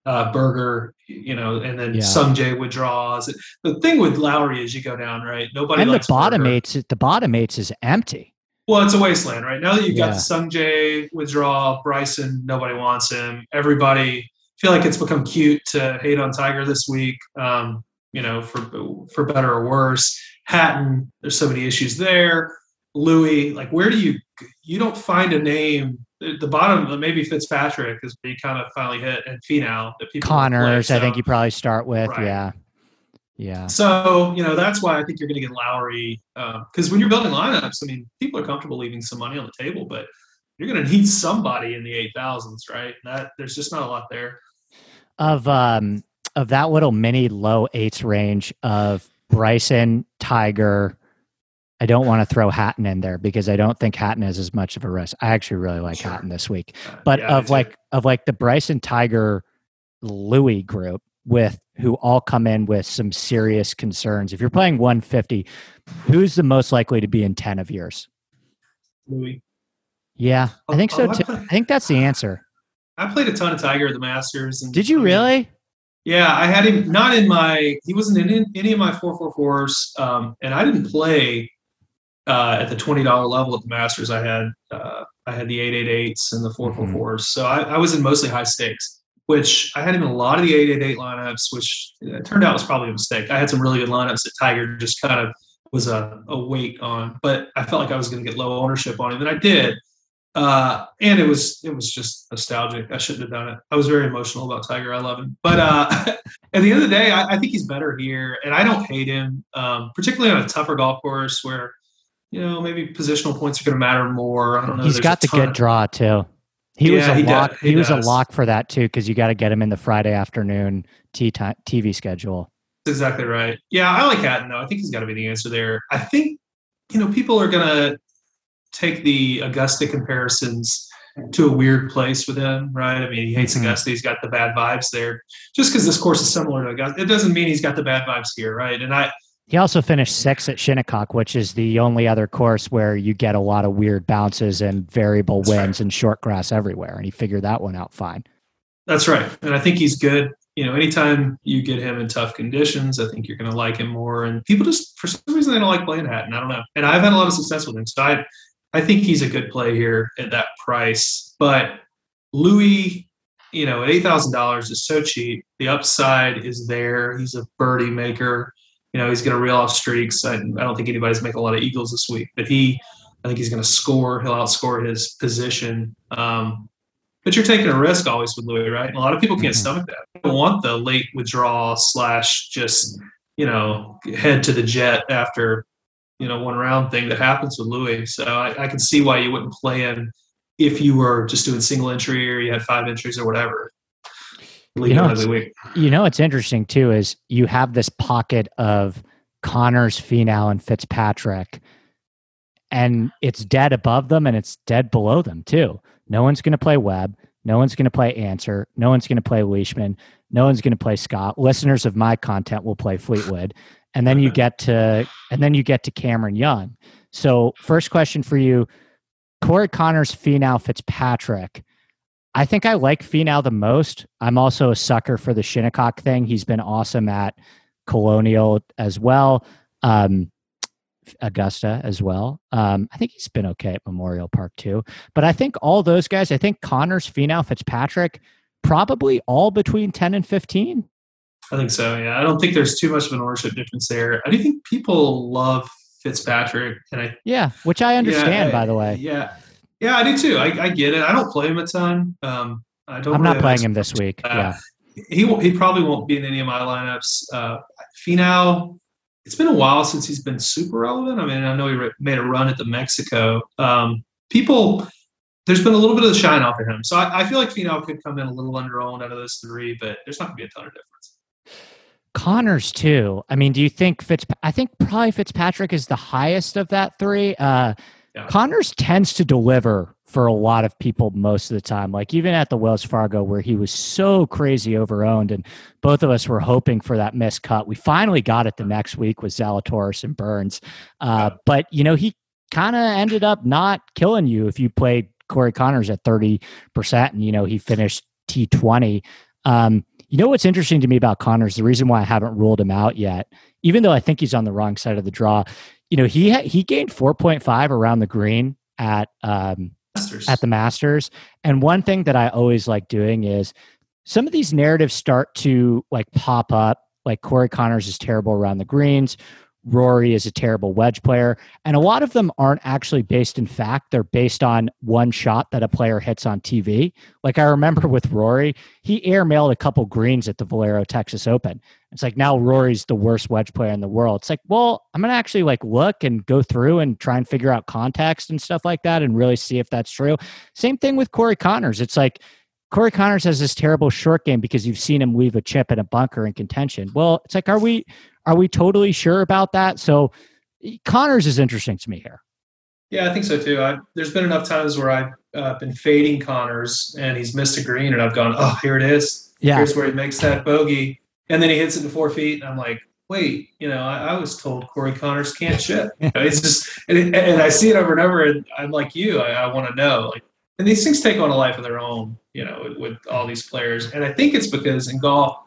uh, Berger, you know, and then Yeah. Sungjae withdraws. The thing with Lowry is you go down, right? Nobody and the bottom Berger. eights, the bottom eights is empty. Well, it's a wasteland, right? Now that you've got Yeah. the Sungjae withdrawal, Bryson, nobody wants him. Everybody feel like it's become cute to hate on Tiger this week. Um, you know, for for better or worse. Hatton, there's so many issues there. Louis, like where do you you don't find a name the bottom maybe Fitzpatrick is where you kind of finally hit and Finau that people play, Conners, I think you probably start with. Right. Yeah. Yeah. so you know that's why I think you're going to get Lowry because when you're building lineups, I mean, people are comfortable leaving some money on the table, but you're going to need somebody in the eight thousands, right? That there's just not a lot there. Of um of that little mini low eights range of Bryson, Tiger. I don't want to throw Hatton in there because I don't think Hatton is as much of a risk. I actually really like Sure. Hatton this week. Uh, but yeah, of like of like the Bryson Tiger Louis group with who all come in with some serious concerns. If you're playing 150, who's the most likely to be in 10 of yours? Louis, Yeah, I Oh, think so oh, I too. play- I think that's the answer. I played a ton of Tiger at the Masters. And, Did you really? Yeah, I had him not in my. He wasn't in any of my four four fours, um, and I didn't play uh, at the twenty dollar level at the Masters. I had uh, I had the eight eight eights and the four four fours, so I, I was in mostly high stakes. Which I had him in a lot of the eight eight eight lineups, which it turned out was probably a mistake. I had some really good lineups that Tiger just kind of was a, a weight on, but I felt like I was going to get low ownership on him, and I did. Uh, and it was it was just nostalgic. I shouldn't have done it. I was very emotional about Tiger. I love him, but uh, at the end of the day, I, I think he's better here, and I don't hate him, um, particularly on a tougher golf course where you know maybe positional points are going to matter more. I don't know. He's There's got the good draw too. He was a he does. lock. He He, was a lock for that too because you got to get him in the Friday afternoon TV schedule. That's exactly right. Yeah, I like Hatton though. I think he's got to be the answer there. I think you know people are going to take the Augusta comparisons to a weird place with him, right? I mean, he hates Mhm. Augusta. He's got the bad vibes there. Just because this course is similar to Augusta, it doesn't mean he's got the bad vibes here, right? And I, He also finished sixth at Shinnecock, which is the only other course where you get a lot of weird bounces and variable That's right. winds and short grass everywhere, and he figured that one out fine. That's right. And I think he's good. You know, anytime you get him in tough conditions, I think you're going to like him more. And people just, for some reason, they don't like playing Hatton. I don't know. And I've had a lot of success with him. So I, I think he's a good play here at that price. But Louis, you know, at $8,000 is so cheap. The upside is there. He's a birdie maker. You know, he's going to reel off streaks. I, I don't think anybody's making a lot of Eagles this week, but he, I think he's going to score. He'll outscore his position. Um, but you're taking a risk always with Louis, right? And a lot of people can't Mhm. stomach that. They don't want the late withdrawal slash just you know head to the jet after you know one round thing that happens with Louis. So I, I can see why you wouldn't play him if you were just doing single entry or you had five entries or whatever. You know. You know what's interesting too is you have this pocket of Conners, Finau, and Fitzpatrick, and it's dead above them and it's dead below them too. No one's going to play Webb. No one's going to play Ancer. No one's going to play Leishman. No one's going to play Scott. Listeners of my content will play Fleetwood, and then you get to and then you get to Cameron Young. So, first question for you: Corey Conners, Finau, Fitzpatrick. I think I like Finau the most. I'm also a sucker for the Shinnecock thing. He's been awesome at Colonial as well, um, Augusta as well. Um, I think he's been okay at Memorial Park too. But I think all those guys, I think Conners, Finau, Fitzpatrick, probably all between 10 and 15. I think so. Yeah, I don't think there's too much of an ownership difference there. I do think people love Fitzpatrick, and I Yeah, which I understand, Yeah, by the way. Yeah, yeah, I do too. I, I get it. I don't play him a ton. Um, I don't. I'm not playing him this week. Uh, Yeah. He won't, he probably won't be in any of my lineups. Uh, Finau, it's been a while since he's been super relevant. I mean, I know he re- made a run at the Mexico. Um, people, there's been a little bit of the shine off of him, so I, I feel like Finau could come in a little under underowned out of those three, but there's not going to be a ton of difference. Conners too. I mean, do you think Fitz? I think probably Fitzpatrick is the highest of that three. Uh, Yeah. Conners tends to deliver for a lot of people most of the time. Like even at the Wells Fargo, where he was so crazy overowned, and both of us were hoping for that missed cut. We finally got it the next week with Zalatoris and Burns. Uh, but you know, he kind of ended up not killing you if you played Corey Conners at thirty percent, and you know he finished T twenty. Um, you know what's interesting to me about Conners? The reason why I haven't ruled him out yet, even though I think he's on the wrong side of the draw, you know he he gained four point five around the green at um, Masters. at the Masters. And one thing that I always like doing is some of these narratives start to like pop up. Like Corey Conners is terrible around the greens. Rory is a terrible wedge player. And a lot of them aren't actually based in fact. They're based on one shot that a player hits on TV. Like I remember with Rory, he airmailed a couple greens at the Valero Texas Open. It's like now Rory's the worst wedge player in the world. It's like, well, I'm going to actually like look and go through and try and figure out context and stuff like that and really see if that's true. Same thing with Corey Conners. It's like, Corey Conners has this terrible short game because you've seen him leave a chip in a bunker in contention. Well, it's like, are we are we totally sure about that? So Conners is interesting to me here. Yeah, I think so too. I, there's been enough times where I've uh, been fading Conners and he's missed a green, and I've gone, oh, here it is. Yeah. Here's where he makes that bogey, and then he hits it to four feet, and I'm like, wait, you know, I, I was told Corey Conners can't chip. it's just, and, and, I see it over and over, and I'm like you, I, I want to know, like, and these things take on a life of their own, you know, with, with all these players, and I think it's because in golf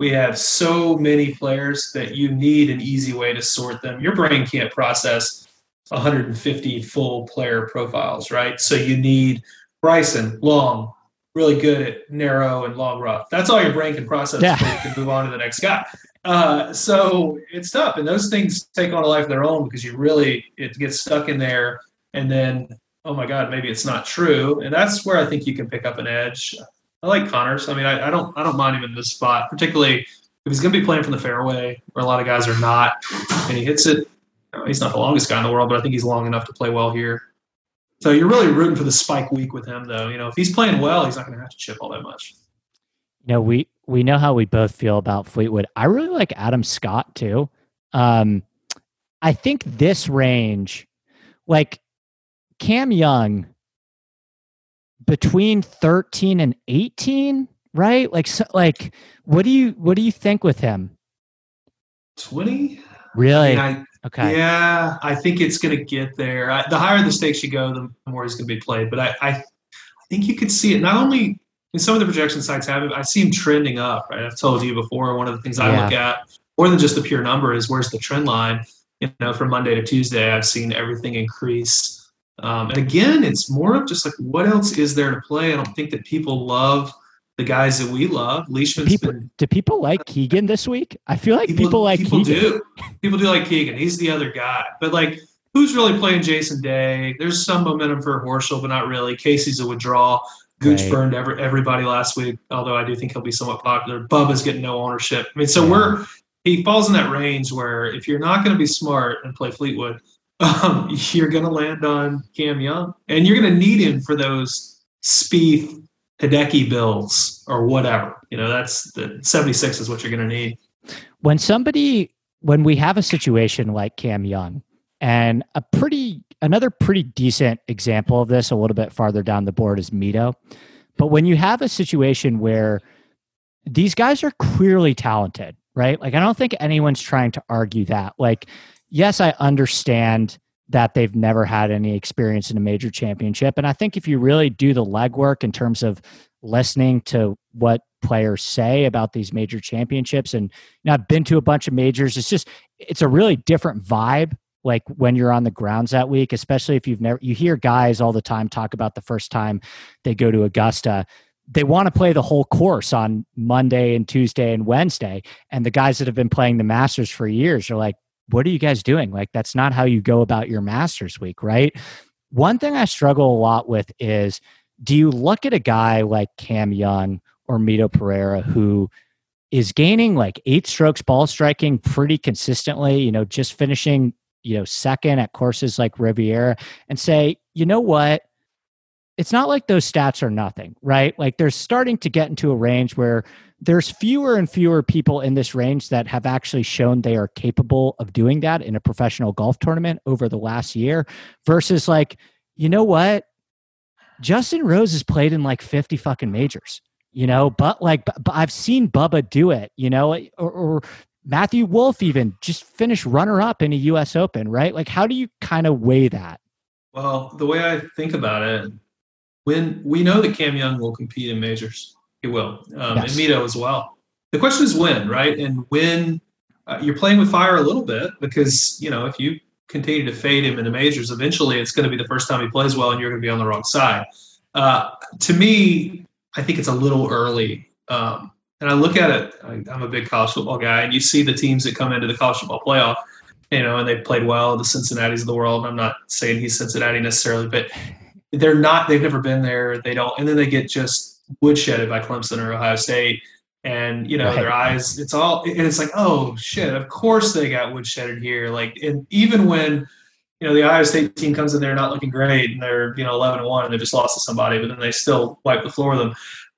we have so many players that you need an easy way to sort them. Your brain can't process 150 full player profiles, right? So you need Bryson, long, really good at narrow and long rough. That's all your brain can process yeah. before you can move on to the next guy. Uh, so it's tough, and those things take on a life of their own because you really it gets stuck in there, and then oh my god, maybe it's not true, and that's where I think you can pick up an edge. I like Conners. I mean, I, I don't I don't mind him in this spot, particularly if he's going to be playing from the fairway, where a lot of guys are not, and he hits it. You know, he's not the longest guy in the world, but I think he's long enough to play well here. So you're really rooting for the spike week with him, though. You know, if he's playing well, he's not going to have to chip all that much. You know, we we know how we both feel about Fleetwood. I really like Adam Scott too. Um, I think this range, like Cam Young, between 13 and 18 right like so, like what do you what do you think with him 20 really I mean, okay. Yeah i think it's going to get there. I, the higher the stakes you go the more he's going to be played. But I, I, I think you could see it. Not only in some of the projection sites have it i see him trending up right? I've told you before one of the things i look at more than just the pure number is where's the trend line? You know from monday to tuesday i've seen everything increase. Um, and again, it's more of just like what else is there to play? I don't think that people love the guys that we love. Leishman's people, been, do people like Keegan this week? I feel like people, people like people Keegan. do. People do like Keegan. He's the other guy. But like, who's really playing Jason Day? There's some momentum for Horschel, but not really. Casey's a withdrawal. Gooch right. burned every, everybody last week, although I do think he'll be somewhat popular. Bubba's getting no ownership. I mean, so yeah. we're he falls in that range where if you're not going to be smart and play Fleetwood, um, you're going to land on Cam Young, and you're going to need him for those Spieth, Hideki bills or whatever. You know, that's the 76 is what you're going to need. When somebody, when we have a situation like Cam Young, and a pretty, another pretty decent example of this, a little bit farther down the board is Mito. But when you have a situation where these guys are clearly talented, right? Like, I don't think anyone's trying to argue that. Like, yes, I understand that they've never had any experience in a major championship. And I think if you really do the legwork in terms of listening to what players say about these major championships, and you know, I've been to a bunch of majors, it's just, it's a really different vibe like when you're on the grounds that week especially if you've never you hear guys all the time talk about the first time they go to augusta they want to play the whole course on monday and tuesday and wednesday and the guys that have been playing the masters for years are like what are you guys doing? Like, that's not how you go about your master's week, right? One thing I struggle a lot with is do you look at a guy like Cam Young or Mito Pereira who is gaining like eight strokes ball striking pretty consistently, you know, just finishing, you know, second at courses like Riviera and say, you know what? It's not like those stats are nothing, right? Like they're starting to get into a range where there's fewer and fewer people in this range that have actually shown they are capable of doing that in a professional golf tournament over the last year versus like you know what Justin Rose has played in like 50 fucking majors, you know, but like, but, I've seen Bubba do it, you know, or, or Matthew Wolff even just finished runner up in a US Open, right? Like, how do you kind of weigh that? Well, the way I think about it, when we know that Cam Young will compete in majors, he will, um, yes. and Mito as well. The question is when, right? And when uh, you're playing with fire a little bit because you know if you continue to fade him in the majors, eventually it's going to be the first time he plays well, and you're going to be on the wrong side. Uh, to me, I think it's a little early. Um, and I look at it. I, I'm a big college football guy, and you see the teams that come into the college football playoff, you know, and they played well. The Cincinnati's of the world. I'm not saying he's Cincinnati necessarily, but they're not. They've never been there. They don't, and then they get just woodshedded by Clemson or Ohio State. And you know right. their eyes it's all and it's like oh shit of course they got woodshedded here. Like and even when you know the Ohio State team comes in there not looking great and they're you know 11 and 1 and they just lost to somebody but then they still wipe the floor with them.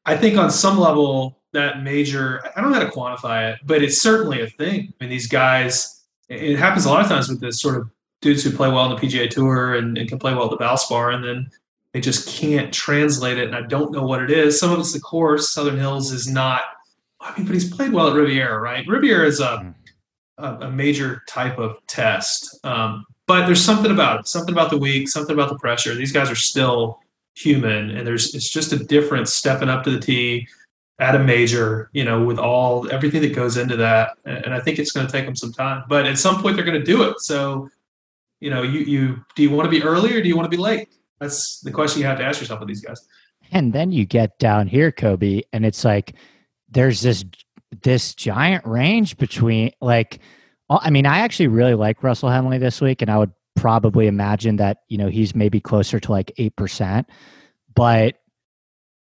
I think on some level that major I don't know how to quantify it but it's certainly a thing. I mean these guys it happens a lot of times with this sort of dudes who play well on the PGA Tour and, and can play well at the Valspar and then they just can't translate it and I don't know what it is some of it's the course Southern Hills is not I mean, but he's played well at Riviera, right? Riviera is a, mm. a, a major type of test. Um, but there's something about it, something about the week, something about the pressure. These guys are still human, and there's it's just a difference stepping up to the tee at a major, you know, with all everything that goes into that. And I think it's going to take them some time, but at some point they're going to do it. So, you know, you you do you want to be early or do you want to be late? That's the question you have to ask yourself with these guys. And then you get down here, Kobe, and it's like there's this this giant range between like uh, I mean, I actually really like Russell Henley this week, and I would probably imagine that you know he's maybe closer to like eight percent, but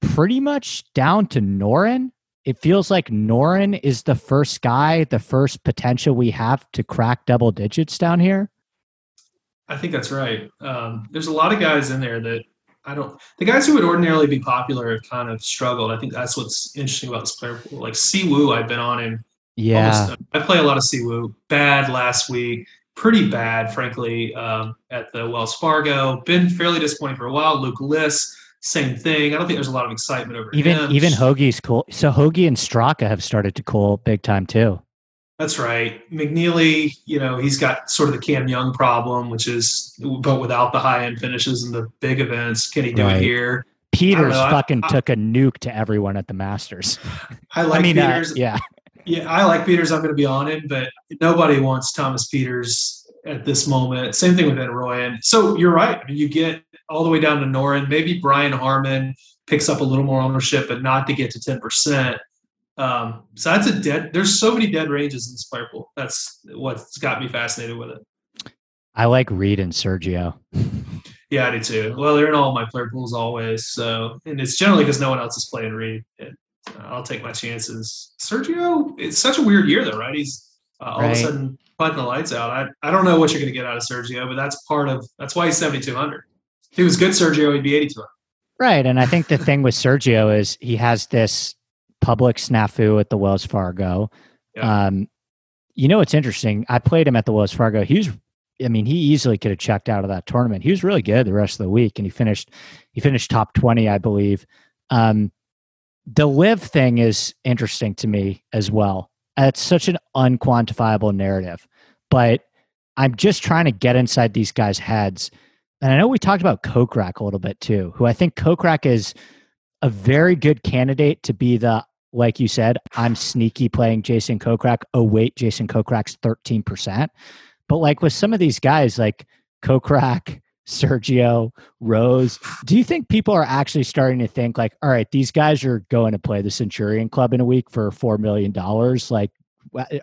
pretty much down to Noren. It feels like Noren is the first guy, the first potential we have to crack double digits down here. I think that's right. Um, there's a lot of guys in there that I don't. The guys who would ordinarily be popular have kind of struggled. I think that's what's interesting about this player pool. Like Siwoo, I've been on him. Yeah, almost, I play a lot of Siwoo. Bad last week, pretty bad, frankly, um, at the Wells Fargo. Been fairly disappointing for a while. Luke List, same thing. I don't think there's a lot of excitement over even him. even Hoge's cool. So Hoge and Straka have started to cool big time too. That's right. McNealy, you know, he's got sort of the Cam Young problem, which is, but without the high end finishes and the big events. Can he do right. it here? Pieters fucking I, I, took a nuke to everyone at the Masters. I like I mean, uh, Pieters. Uh, yeah. Yeah, I like Pieters. I'm going to be on him, but nobody wants Thomas Pieters at this moment. Same thing with Ed Royan. So you're right. I mean, you get all the way down to Noren. Maybe Brian Harman picks up a little more ownership, but not to get to 10%. Um, so that's a dead. There's so many dead ranges in this player pool. That's what's got me fascinated with it. I like Reed and Sergio. yeah, I do too. Well, they're in all my player pools always. So, and it's generally because no one else is playing Reed. And, uh, I'll take my chances. Sergio, it's such a weird year though, right? He's uh, all right. of a sudden putting the lights out. I, I don't know what you're going to get out of Sergio, but that's part of that's why he's 7,200. If he was good, Sergio, he'd be 8,200. Right, and I think the thing with Sergio is he has this public snafu at the Wells Fargo. Yeah. Um, you know, it's interesting. I played him at the Wells Fargo. He was, I mean, he easily could have checked out of that tournament. He was really good the rest of the week, and he finished, he finished top twenty, I believe. Um, the LIV thing is interesting to me as well. It's such an unquantifiable narrative, but I'm just trying to get inside these guys' heads. And I know we talked about Kokrak a little bit too, who I think Kokrak is a very good candidate to be the like you said, I'm sneaky playing Jason Kokrak. Oh, wait, Jason Kokrak's 13%. But like with some of these guys, like Kokrak, Sergio, Rose, do you think people are actually starting to think, like, all right, these guys are going to play the Centurion Club in a week for $4 million? Like,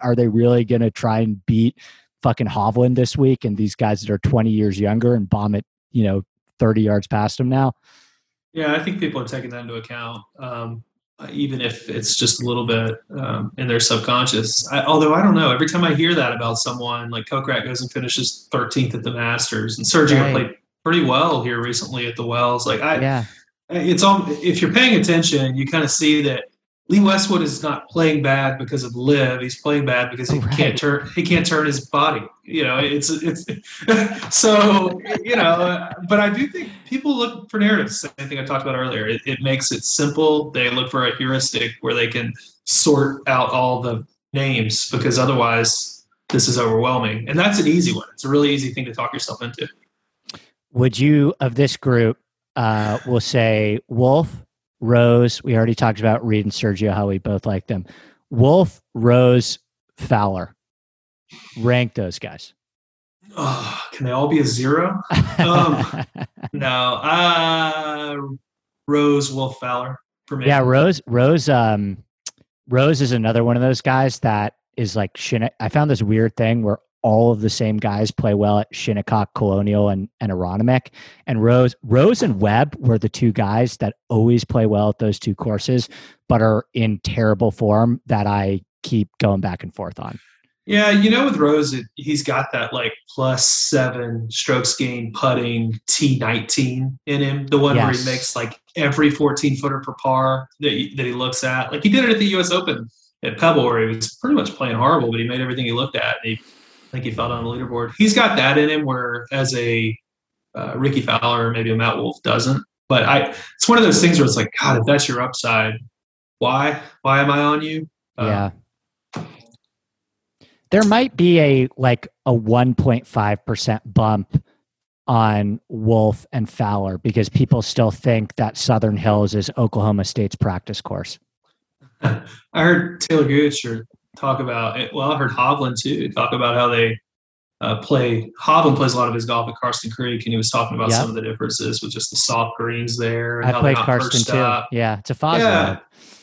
are they really going to try and beat fucking Hovland this week and these guys that are 20 years younger and bomb it, you know, 30 yards past them now? Yeah, I think people are taking that into account. Um, even if it's just a little bit um, in their subconscious. I, although I don't know, every time I hear that about someone, like Kokrak goes and finishes 13th at the Masters, and Sergio right. played pretty well here recently at the Wells. Like I, yeah. it's all if you're paying attention, you kind of see that Lee Westwood is not playing bad because of LIV. He's playing bad because he Right. can't turn he can't turn his body. You know, it's it's so you know. But I do think people look for narratives. Same thing I talked about earlier. It, it makes it simple. They look for a heuristic where they can sort out all the names because otherwise this is overwhelming. And that's an easy one. It's a really easy thing to talk yourself into. Would you of this group? Uh, we'll say Wolff, Rose. We already talked about Reed and Sergio how we both like them. Wolff, Rose, Fowler. Rank those guys. Oh, can they all be a zero? Um, No. Uh, Rose Wolff Fowler for me. yeah, Rose. Rose. Um, Rose is another one of those guys that is like. I found this weird thing where all of the same guys play well at Shinnecock, Colonial, and and Aronimink. And Rose, Rose and Webb were the two guys that always play well at those two courses, but are in terrible form that I keep going back and forth on. Yeah, you know, with Rose, it, he's got that like plus seven strokes gain putting T19 in him. The one where he makes like every 14 footer per par that he, that he looks at. Like he did it at the U.S. Open at Pebble, where he was pretty much playing horrible, but he made everything he looked at. And he, think he fell down the leaderboard. He's got that in him, where as a uh, Rickie Fowler or maybe a Matt Wolff doesn't. But I, it's one of those things where it's like, God, if that's your upside, why? Why am I on you? Uh, yeah. There might be a like a 1.5% bump on Wolff and Fowler because people still think that Southern Hills is Oklahoma State's practice course. I heard Taylor Goocher talk about it. Well, I heard Hovland too talk about how they uh, play. Hovland plays a lot of his golf at Karsten Creek, and he was talking about Yep. some of the differences with just the soft greens there. And I how played they're not Karsten perched too. up. Yeah, it's a Fazio. Yeah,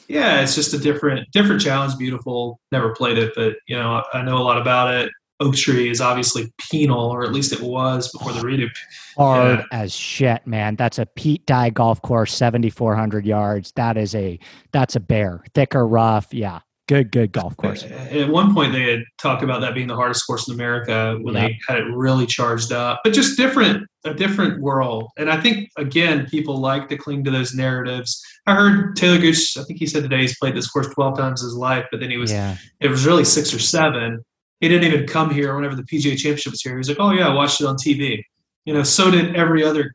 yeah, it's just a different different challenge. Beautiful. Never played it, but you know I know a lot about it. Oak Tree is obviously penal, or at least it was before the redo. Hard Yeah. as shit, man. That's a Pete Dye golf course, 7,400 yards. That is a that's a bear. Thicker, rough. Yeah, good, good golf course. At one point, they had talked about that being the hardest course in America when Yep. they had it really charged up, but just different, a different world. And I think again, people like to cling to those narratives. I heard Taylor Gooch. I think he said today he's played this course twelve times in his life, but then he was Yeah, it was really six or seven. He didn't even come here whenever the PGA Championship was here. He was like, "Oh yeah, I watched it on TV." You know, so did every other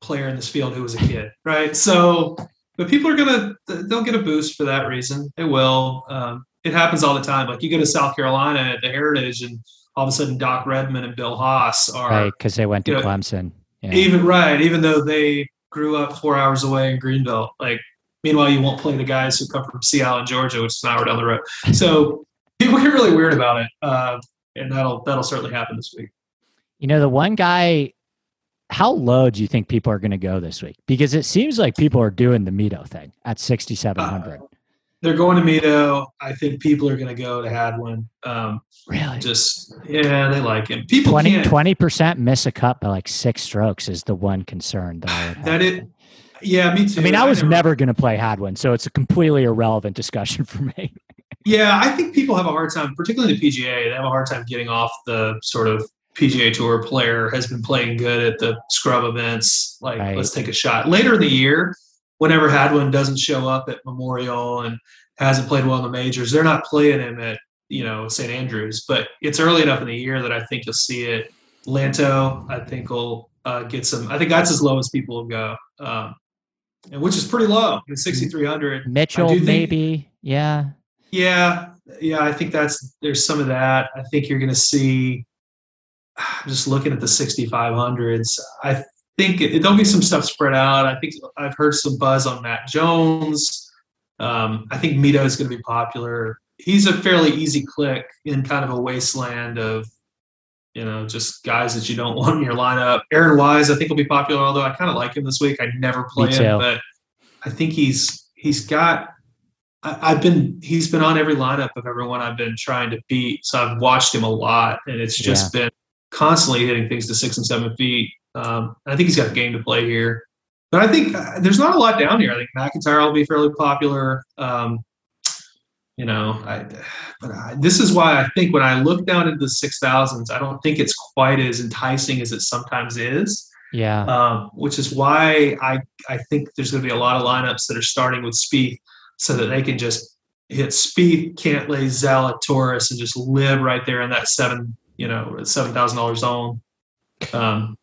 player in this field who was a kid, right? So, but people are gonna they'll get a boost for that reason. They will. Um, it happens all the time. Like you go to South Carolina at the Heritage, and all of a sudden Doc Redman and Bill Haas are right. Because they went to. Clemson. Yeah. even right, even though they grew up four hours away in Greenville. Like, meanwhile, you won't play the guys who come from Seattle and Georgia, which is an hour down the road. So people get really weird about it, uh, and that'll that'll certainly happen this week. You know, the one guy, how low do you think people are going to go this week? Because it seems like people are doing the Mito thing at 6,700. Uh, they're going to Mito. I think people are going to go to Hadwin. Um, really? just yeah, they like him. People 20, can't. 20% miss a cut by like six strokes is the one concern that I. That it. Yeah, me too. I mean, I was never going to play Hadwin, so it's a completely irrelevant discussion for me. Yeah, I think people have a hard time, particularly the PGA. They have a hard time getting off the sort of PGA Tour player has been playing good at the scrub events. Like, Right. let's take a shot. Later in the year, whenever Hadwin doesn't show up at Memorial and hasn't played well in the majors, they're not playing him at you know St Andrews. But it's early enough in the year that I think you'll see it. Lanto, I think will uh, get some. I think that's as low as people will go, um, and which is pretty low. It's 6,300. Mitchell, think- maybe. Yeah. Yeah, yeah, I think that's there's some of that. I think you're going to see. I'm just looking at the 6500s, I think it, there'll be some stuff spread out. I think I've heard some buzz on Matt Jones. Um, I think Mito is going to be popular. He's a fairly easy click in kind of a wasteland of, you know, just guys that you don't want in your lineup. Aaron Wise, I think will be popular. Although I kind of like him this week. I never play him, but I think he's he's got I, I've been he's been on every lineup of everyone I've been trying to beat, so I've watched him a lot, and it's just been constantly hitting things to six and seven feet. Um, I think he's got a game to play here, but I think uh, there's not a lot down here. I think MacIntyre will be fairly popular. Um, you know, I, but I, this is why I think when I look down into the six thousands, I don't think it's quite as enticing as it sometimes is Yeah. um, which is why I I think there's going to be a lot of lineups that are starting with Speed so that they can just hit Spieth, Cantlay, Zalatoris, and just live right there in that seven, you know, seven thousand dollars zone. Um,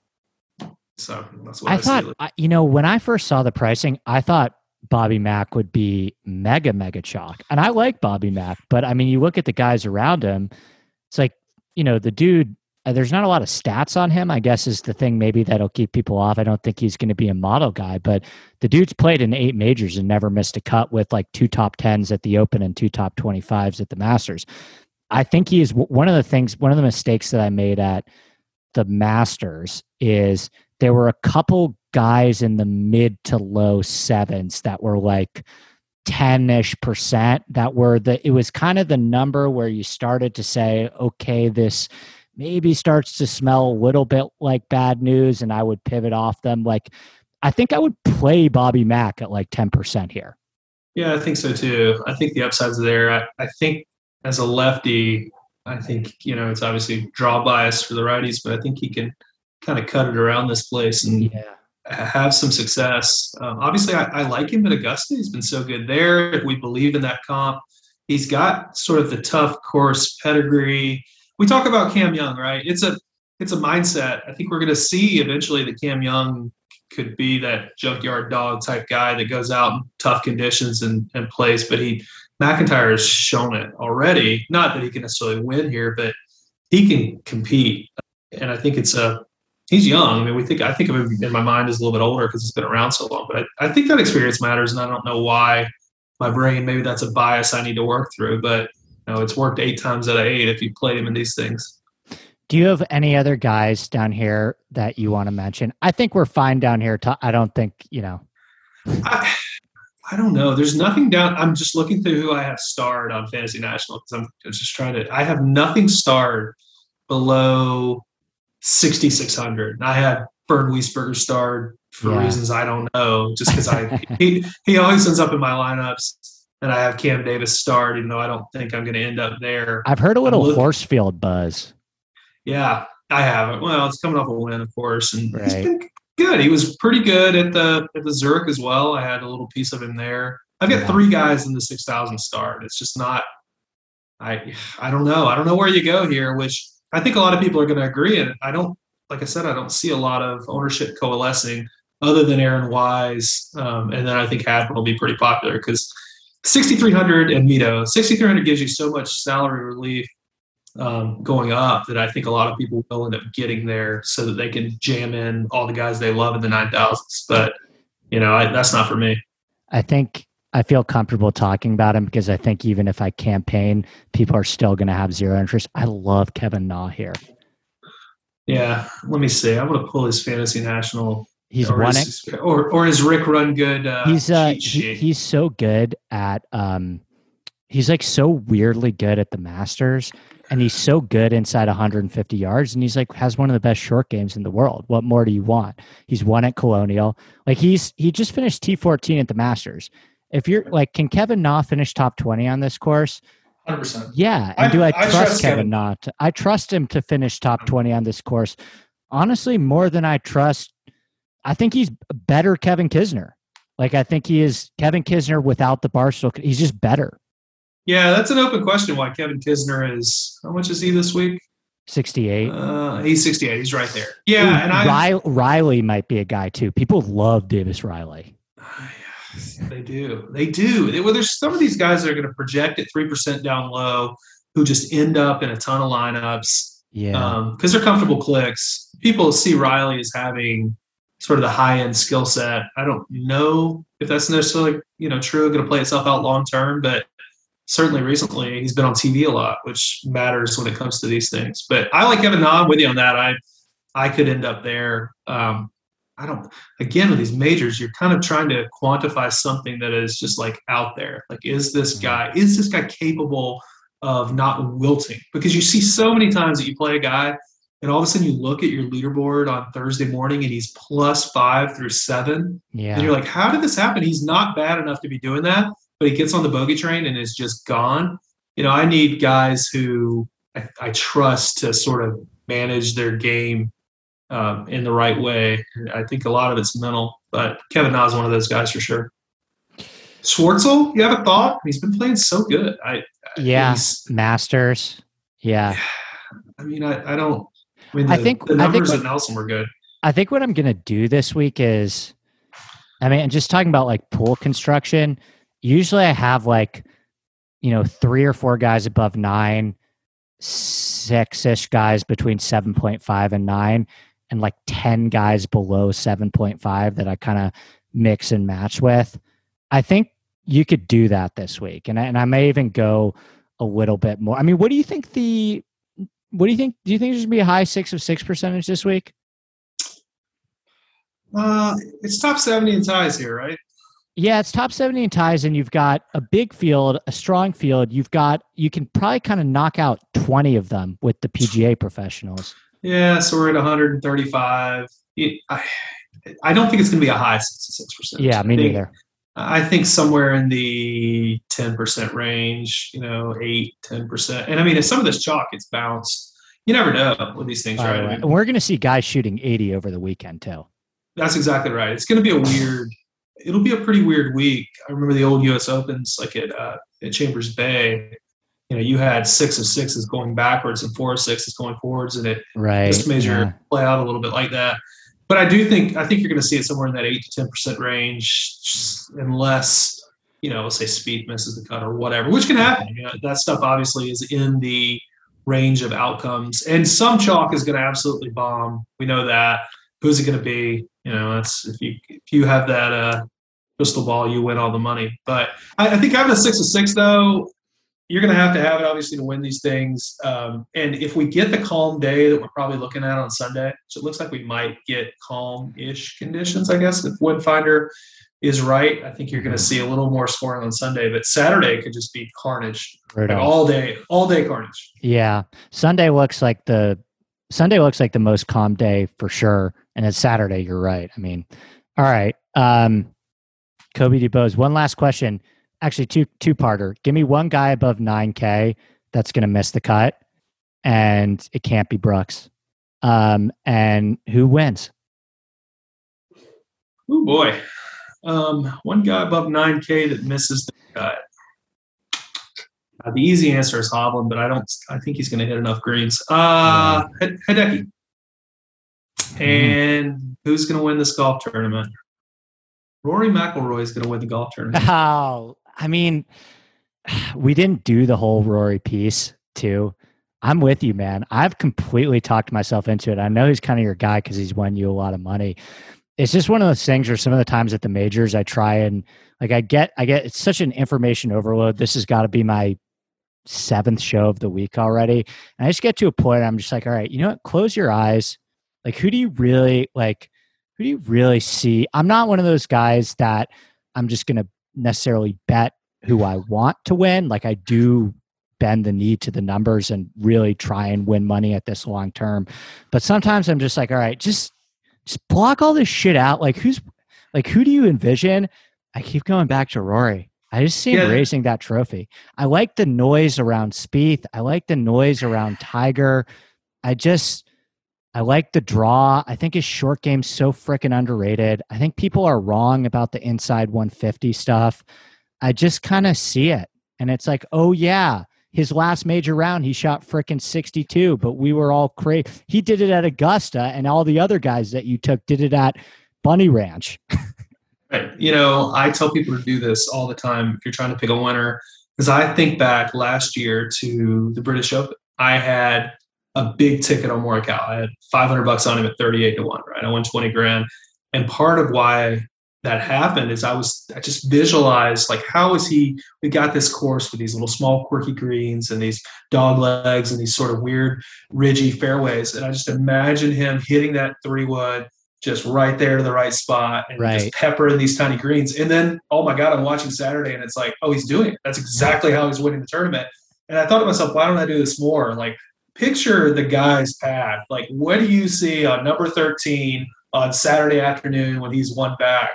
so that's what I, I thought. I, you know, when I first saw the pricing, I thought Bobby Mack would be mega mega chalk, and I like Bobby Mack, but I mean, you look at the guys around him. It's like you know the dude uh, there's not a lot of stats on him, I guess, is the thing maybe that'll keep people off. I don't think he's going to be a model guy, but the dude's played in eight majors and never missed a cut with like two top 10s at the Open and two top 25s at the Masters. I think he is one of the things, one of the mistakes that I made at the Masters is there were a couple guys in the mid to low sevens that were like 10 ish percent that were the, it was kind of the number where you started to say, okay, this maybe starts to smell a little bit like bad news and I would pivot off them. Like, I think I would play Bobby Mack at like 10% here. Yeah, I think so too. I think the upside's there. I, I think as a lefty, I think, you know, it's obviously draw bias for the righties, but I think he can kind of cut it around this place and yeah. have some success. Um, obviously, I, I like him at Augusta. He's been so good there. If we believe in that comp, he's got sort of the tough course pedigree we talk about Cam Young, right? It's a it's a mindset. I think we're going to see eventually that Cam Young could be that junkyard dog type guy that goes out in tough conditions and, and plays. But he MacIntyre has shown it already. Not that he can necessarily win here, but he can compete. And I think it's a he's young. I mean, we think I think of him in my mind as a little bit older because he's been around so long. But I, I think that experience matters, and I don't know why my brain maybe that's a bias I need to work through, but you know, it's worked eight times out of eight if you played him in these things. Do you have any other guys down here that you want to mention? I think we're fine down here. I don't think, you know. I, I don't know. There's nothing down. I'm just looking through who I have starred on Fantasy National because I'm just trying to. I have nothing starred below 6,600. I have Bernd Wiesberger starred for yeah. reasons I don't know, just because I he, he always ends up in my lineups and I have Cam Davis starred, even though I don't think I'm going to end up there. I've heard a little Horsfield buzz. Yeah, I haven't. Well, it's coming off a win, of course, and right. he's been good. He was pretty good at the at the Zurich as well. I had a little piece of him there. I've got three guys in the six thousand start. It's just not. I I don't know. I don't know where you go here, which I think a lot of people are going to agree. And I don't, like I said, I don't see a lot of ownership coalescing other than Aaron Wise, um, and then I think Hadwin will be pretty popular because 6,300 and Mito. 6,300 gives you so much salary relief um, going up that I think a lot of people will end up getting there so that they can jam in all the guys they love in the 9,000s. But, you know, I, that's not for me. I think I feel comfortable talking about him because I think even if I campaign, people are still going to have zero interest. I love Kevin Na here. Yeah, let me see. I'm going to pull his fantasy national He's or won is. Or or is Rick Run good? Uh, he's uh he, he's so good at um he's like so weirdly good at the Masters and he's so good inside 150 yards and he's like has one of the best short games in the world. What more do you want? He's won at Colonial. Like he's he just finished T14 at the Masters. If you're like can Kevin Na finish top 20 on this course? 100%. Yeah, and I, do I, I trust, trust, Kevin, Kevin Na? I trust him to finish top 20 on this course. Honestly, more than I trust I think he's better Kevin Kisner. Like I think he is Kevin Kisner without the Barstool. He's just better. Yeah, that's an open question. Why Kevin Kisner is? How much is he this week? Sixty-eight. Uh, he's sixty-eight. He's right there. Yeah, Ooh, and I Riley might be a guy too. People love Davis Riley. they do. They do. Well, there's some of these guys that are going to project at three percent down low, who just end up in a ton of lineups. Yeah, because um, they're comfortable clicks. People see Riley as having sort of the high end skill set. I don't know if that's necessarily you know true, going to play itself out long term, but certainly recently he's been on TV a lot, which matters when it comes to these things. But I like Kevin Na. I'm with you on that. I I could end up there. Um, I don't. Again, with these majors, you're kind of trying to quantify something that is just like out there. Like, is this mm-hmm. guy? Is this guy capable of not wilting? Because you see so many times that you play a guy and all of a sudden you look at your leaderboard on Thursday morning and he's plus five through seven. Yeah. And you're like, how did this happen? He's not bad enough to be doing that, but he gets on the bogey train and is just gone. You know, I need guys who I, I trust to sort of manage their game um, in the right way. I think a lot of it's mental, but Kevin Na is one of those guys for sure. Schwartzel, you have a thought? He's been playing so good. I Yeah, Masters. Yeah. I mean, I, I don't. I mean, the, I think- the I think numbers at Nelson were good. I think what I'm going to do this week is, I mean, just talking about like pool construction, usually I have like, you know, three or four guys above nine, six ish guys between 7.5 and nine, and like 10 guys below 7.5 that I kind of mix and match with. I think you could do that this week. And I, and I may even go a little bit more. I mean, what do you think the, what do you think? Do you think there's going to be a high six of six percentage this week? Uh, it's top 70 in ties here, right? Yeah, it's top 70 in ties, and you've got a big field, a strong field. You've got, you can probably kind of knock out 20 of them with the PGA professionals. Yeah, so we're at 135. I, I don't think it's going to be a high 66%. Yeah, me I think, neither. I think somewhere in the 10% range, you know, 8, 10%. And I mean, if some of this chalk gets bounced, you never know with these things, By right? I mean, And we're going to see guys shooting 80 over the weekend, too. That's exactly right. It's going to be a weird. It'll be a pretty weird week. I remember the old U.S. Opens, like at uh, at Chambers Bay. You know, you had six of sixes going backwards and four of sixes going forwards, and it Right. this major yeah. play out a little bit like that. But I do think I think you're going to see it somewhere in that eight to ten percent range, unless you know, say Spieth misses the cut or whatever, which can happen. You know, that stuff obviously is in the range of outcomes, and some chalk is going to absolutely bomb. We know that. Who's it going to be? You know, that's if you if you have that uh, crystal ball, you win all the money. But I, I think having a six of six though, you're going to have to have it obviously to win these things. Um, and if we get the calm day that we're probably looking at on Sunday, which it looks like we might get calm-ish conditions, I guess, if Windfinder is right, I think you're going to see a little more scoring on Sunday. But Saturday could just be carnage, like all day, all day carnage. Yeah. Sunday looks like the Sunday looks like the most calm day for sure. And it's Saturday, you're right. I mean, all right. Um Kobe DuBose, one last question. Actually, two two parter. Give me one guy above nine K that's gonna miss the cut, and it can't be Brooks. Um, and who wins? Oh boy, um, one guy above 9K that misses the cut. Uh, the easy answer is Hovland, but I don't. I think he's going to hit enough greens. Uh, Hid- Hideki. And who's going to win this golf tournament? Rory McIlroy is going to win the golf tournament. Oh, I mean, we didn't do the whole Rory piece too. I'm with you, man. I've completely talked myself into it. I know he's kind of your guy because he's won you a lot of money. It's just one of those things where some of the times at the majors, I try and like I get, I get it's such an information overload. This has got to be my seventh show of the week already, and I just get to a point. I'm just like, all right, you know what? Close your eyes. Like, who do you really like? Who do you really see? I'm not one of those guys that I'm just going to necessarily bet who I want to win. Like I do bend the knee to the numbers and really try and win money at this long term. But sometimes I'm just like, all right, just just block all this shit out. Like who's like who do you envision? I keep going back to Rory. I just see him Yeah. raising that trophy. I like the noise around Spieth. I like the noise around Tiger. I just I like the draw. I think his short game's so freaking underrated. I think people are wrong about the inside 150 stuff. I just kind of see it. And it's like, oh, yeah, his last major round, he shot freaking 62, but we were all crazy. He did it at Augusta, and all the other guys that you took did it at Bunny Ranch. Right. You know, I tell people to do this all the time if you're trying to pick a winner, because I think back last year to the British Open. I had a big ticket on Morikawa. I had 500 bucks on him at 38 to 1, right? I won 20 grand. And part of why that happened is I was, I just visualized like, how is he? We got this course with these little small quirky greens and these dog legs and these sort of weird ridgy fairways. And I just imagine him hitting that three wood just right there to the right spot and Right. just peppering these tiny greens. And then, oh my God, I'm watching Saturday and it's like, oh, he's doing it. That's exactly how he's winning the tournament. And I thought to myself, why don't I do this more? Like, picture the guy's path. Like, what do you see on number 13 on Saturday afternoon when he's one back?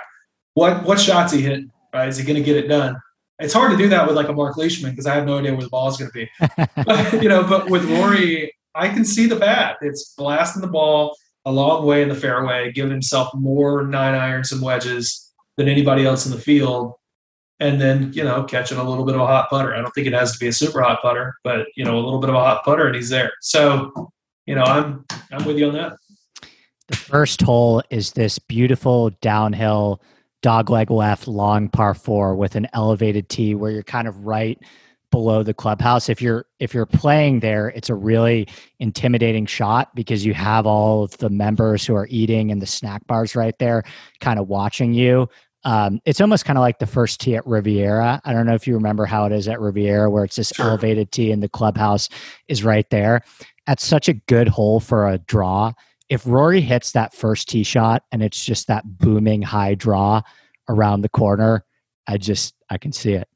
What what shots he hit? Right? Is he going to get it done? It's hard to do that with like a Mark Leishman because I have no idea where the ball is going to be. But, you know, but with Rory, I can see the bat. It's blasting the ball a long way in the fairway, giving himself more nine irons and wedges than anybody else in the field. And then you know catching a little bit of a hot putter. I don't think it has to be a super hot putter, but you know a little bit of a hot putter, and he's there. So you know I'm I'm with you on that. The first hole is this beautiful downhill dogleg left long par four with an elevated tee where you're kind of right below the clubhouse if you're if you're playing there it's a really intimidating shot because you have all of the members who are eating and the snack bars right there kind of watching you um, it's almost kind of like the first tee at riviera i don't know if you remember how it is at riviera where it's this Sure. elevated tee and the clubhouse is right there that's such a good hole for a draw if rory hits that first tee shot and it's just that booming high draw around the corner i just i can see it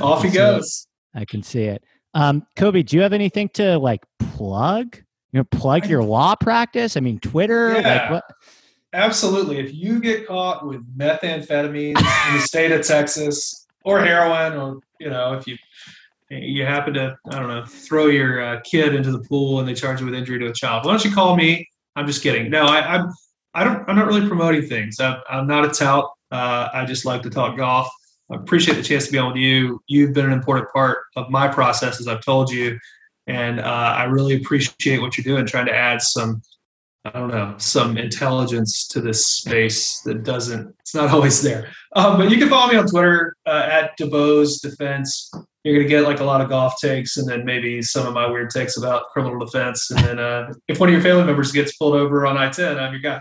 Off he goes. I can see it. Um, Kobe, do you have anything to like plug? You know, plug your law practice. I mean, Twitter. Like what? Absolutely. If you get caught with methamphetamines in the state of Texas or heroin, or you know, if you you happen to I don't know throw your uh, kid into the pool and they charge you with injury to a child, why don't you call me? I'm just kidding. No, I, I'm I don't I'm not really promoting things. I'm, I'm not a tout. Uh, I just like to talk golf. I appreciate the chance to be on with you. You've been an important part of my process, as I've told you, and uh, I really appreciate what you're doing, trying to add some I don't know, some intelligence to this space that doesn't, it's not always there. Um, but you can follow me on Twitter uh, at DeBose Defense. You're going to get like a lot of golf takes and then maybe some of my weird takes about criminal defense. And then uh, if one of your family members gets pulled over on I 10, I'm your guy.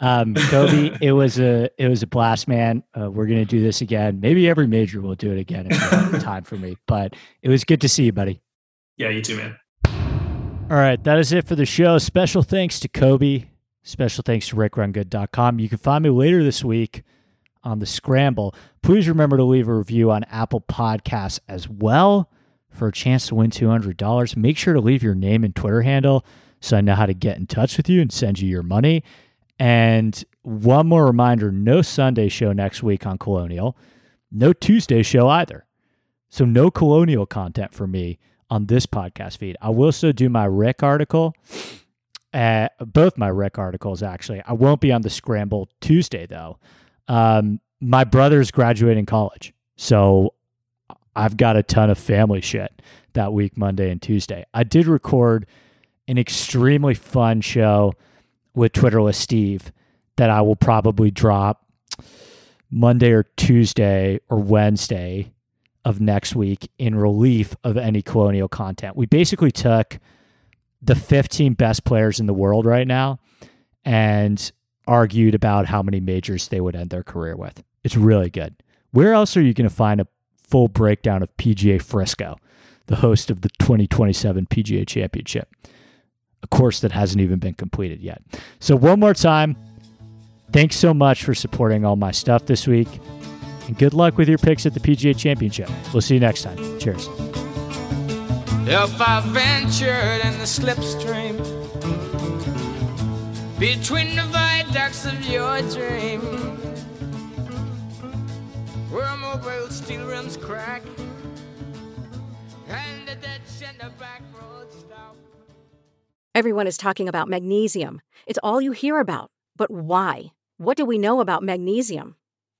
Um, Kobe, it was a it was a blast, man. Uh, we're gonna do this again. Maybe every major will do it again if you have the time for me. But it was good to see you, buddy. Yeah, you too, man. All right, that is it for the show. Special thanks to Kobe. Special thanks to rickrungood.com. You can find me later this week on the Scramble. Please remember to leave a review on Apple Podcasts as well for a chance to win $200. Make sure to leave your name and Twitter handle so I know how to get in touch with you and send you your money. And one more reminder no Sunday show next week on Colonial, no Tuesday show either. So, no Colonial content for me on this podcast feed. I will still do my Rick article, uh, both my Rick articles, actually. I won't be on the Scramble Tuesday, though. Um, my brother's graduating college. So, I've got a ton of family shit that week, Monday and Tuesday. I did record an extremely fun show with Twitterless Steve that I will probably drop Monday or Tuesday or Wednesday of next week in relief of any colonial content. We basically took the 15 best players in the world right now and argued about how many majors they would end their career with. It's really good. Where else are you going to find a full breakdown of PGA Frisco, the host of the 2027 PGA Championship? A course that hasn't even been completed yet. So, one more time, thanks so much for supporting all my stuff this week. And good luck with your picks at the PGA Championship. We'll see you next time. Cheers. If I ventured in the slipstream between the viaducts of your dream, where mobile steel rims crack and the dead center back roads stop. Everyone is talking about magnesium. It's all you hear about. But why? What do we know about magnesium?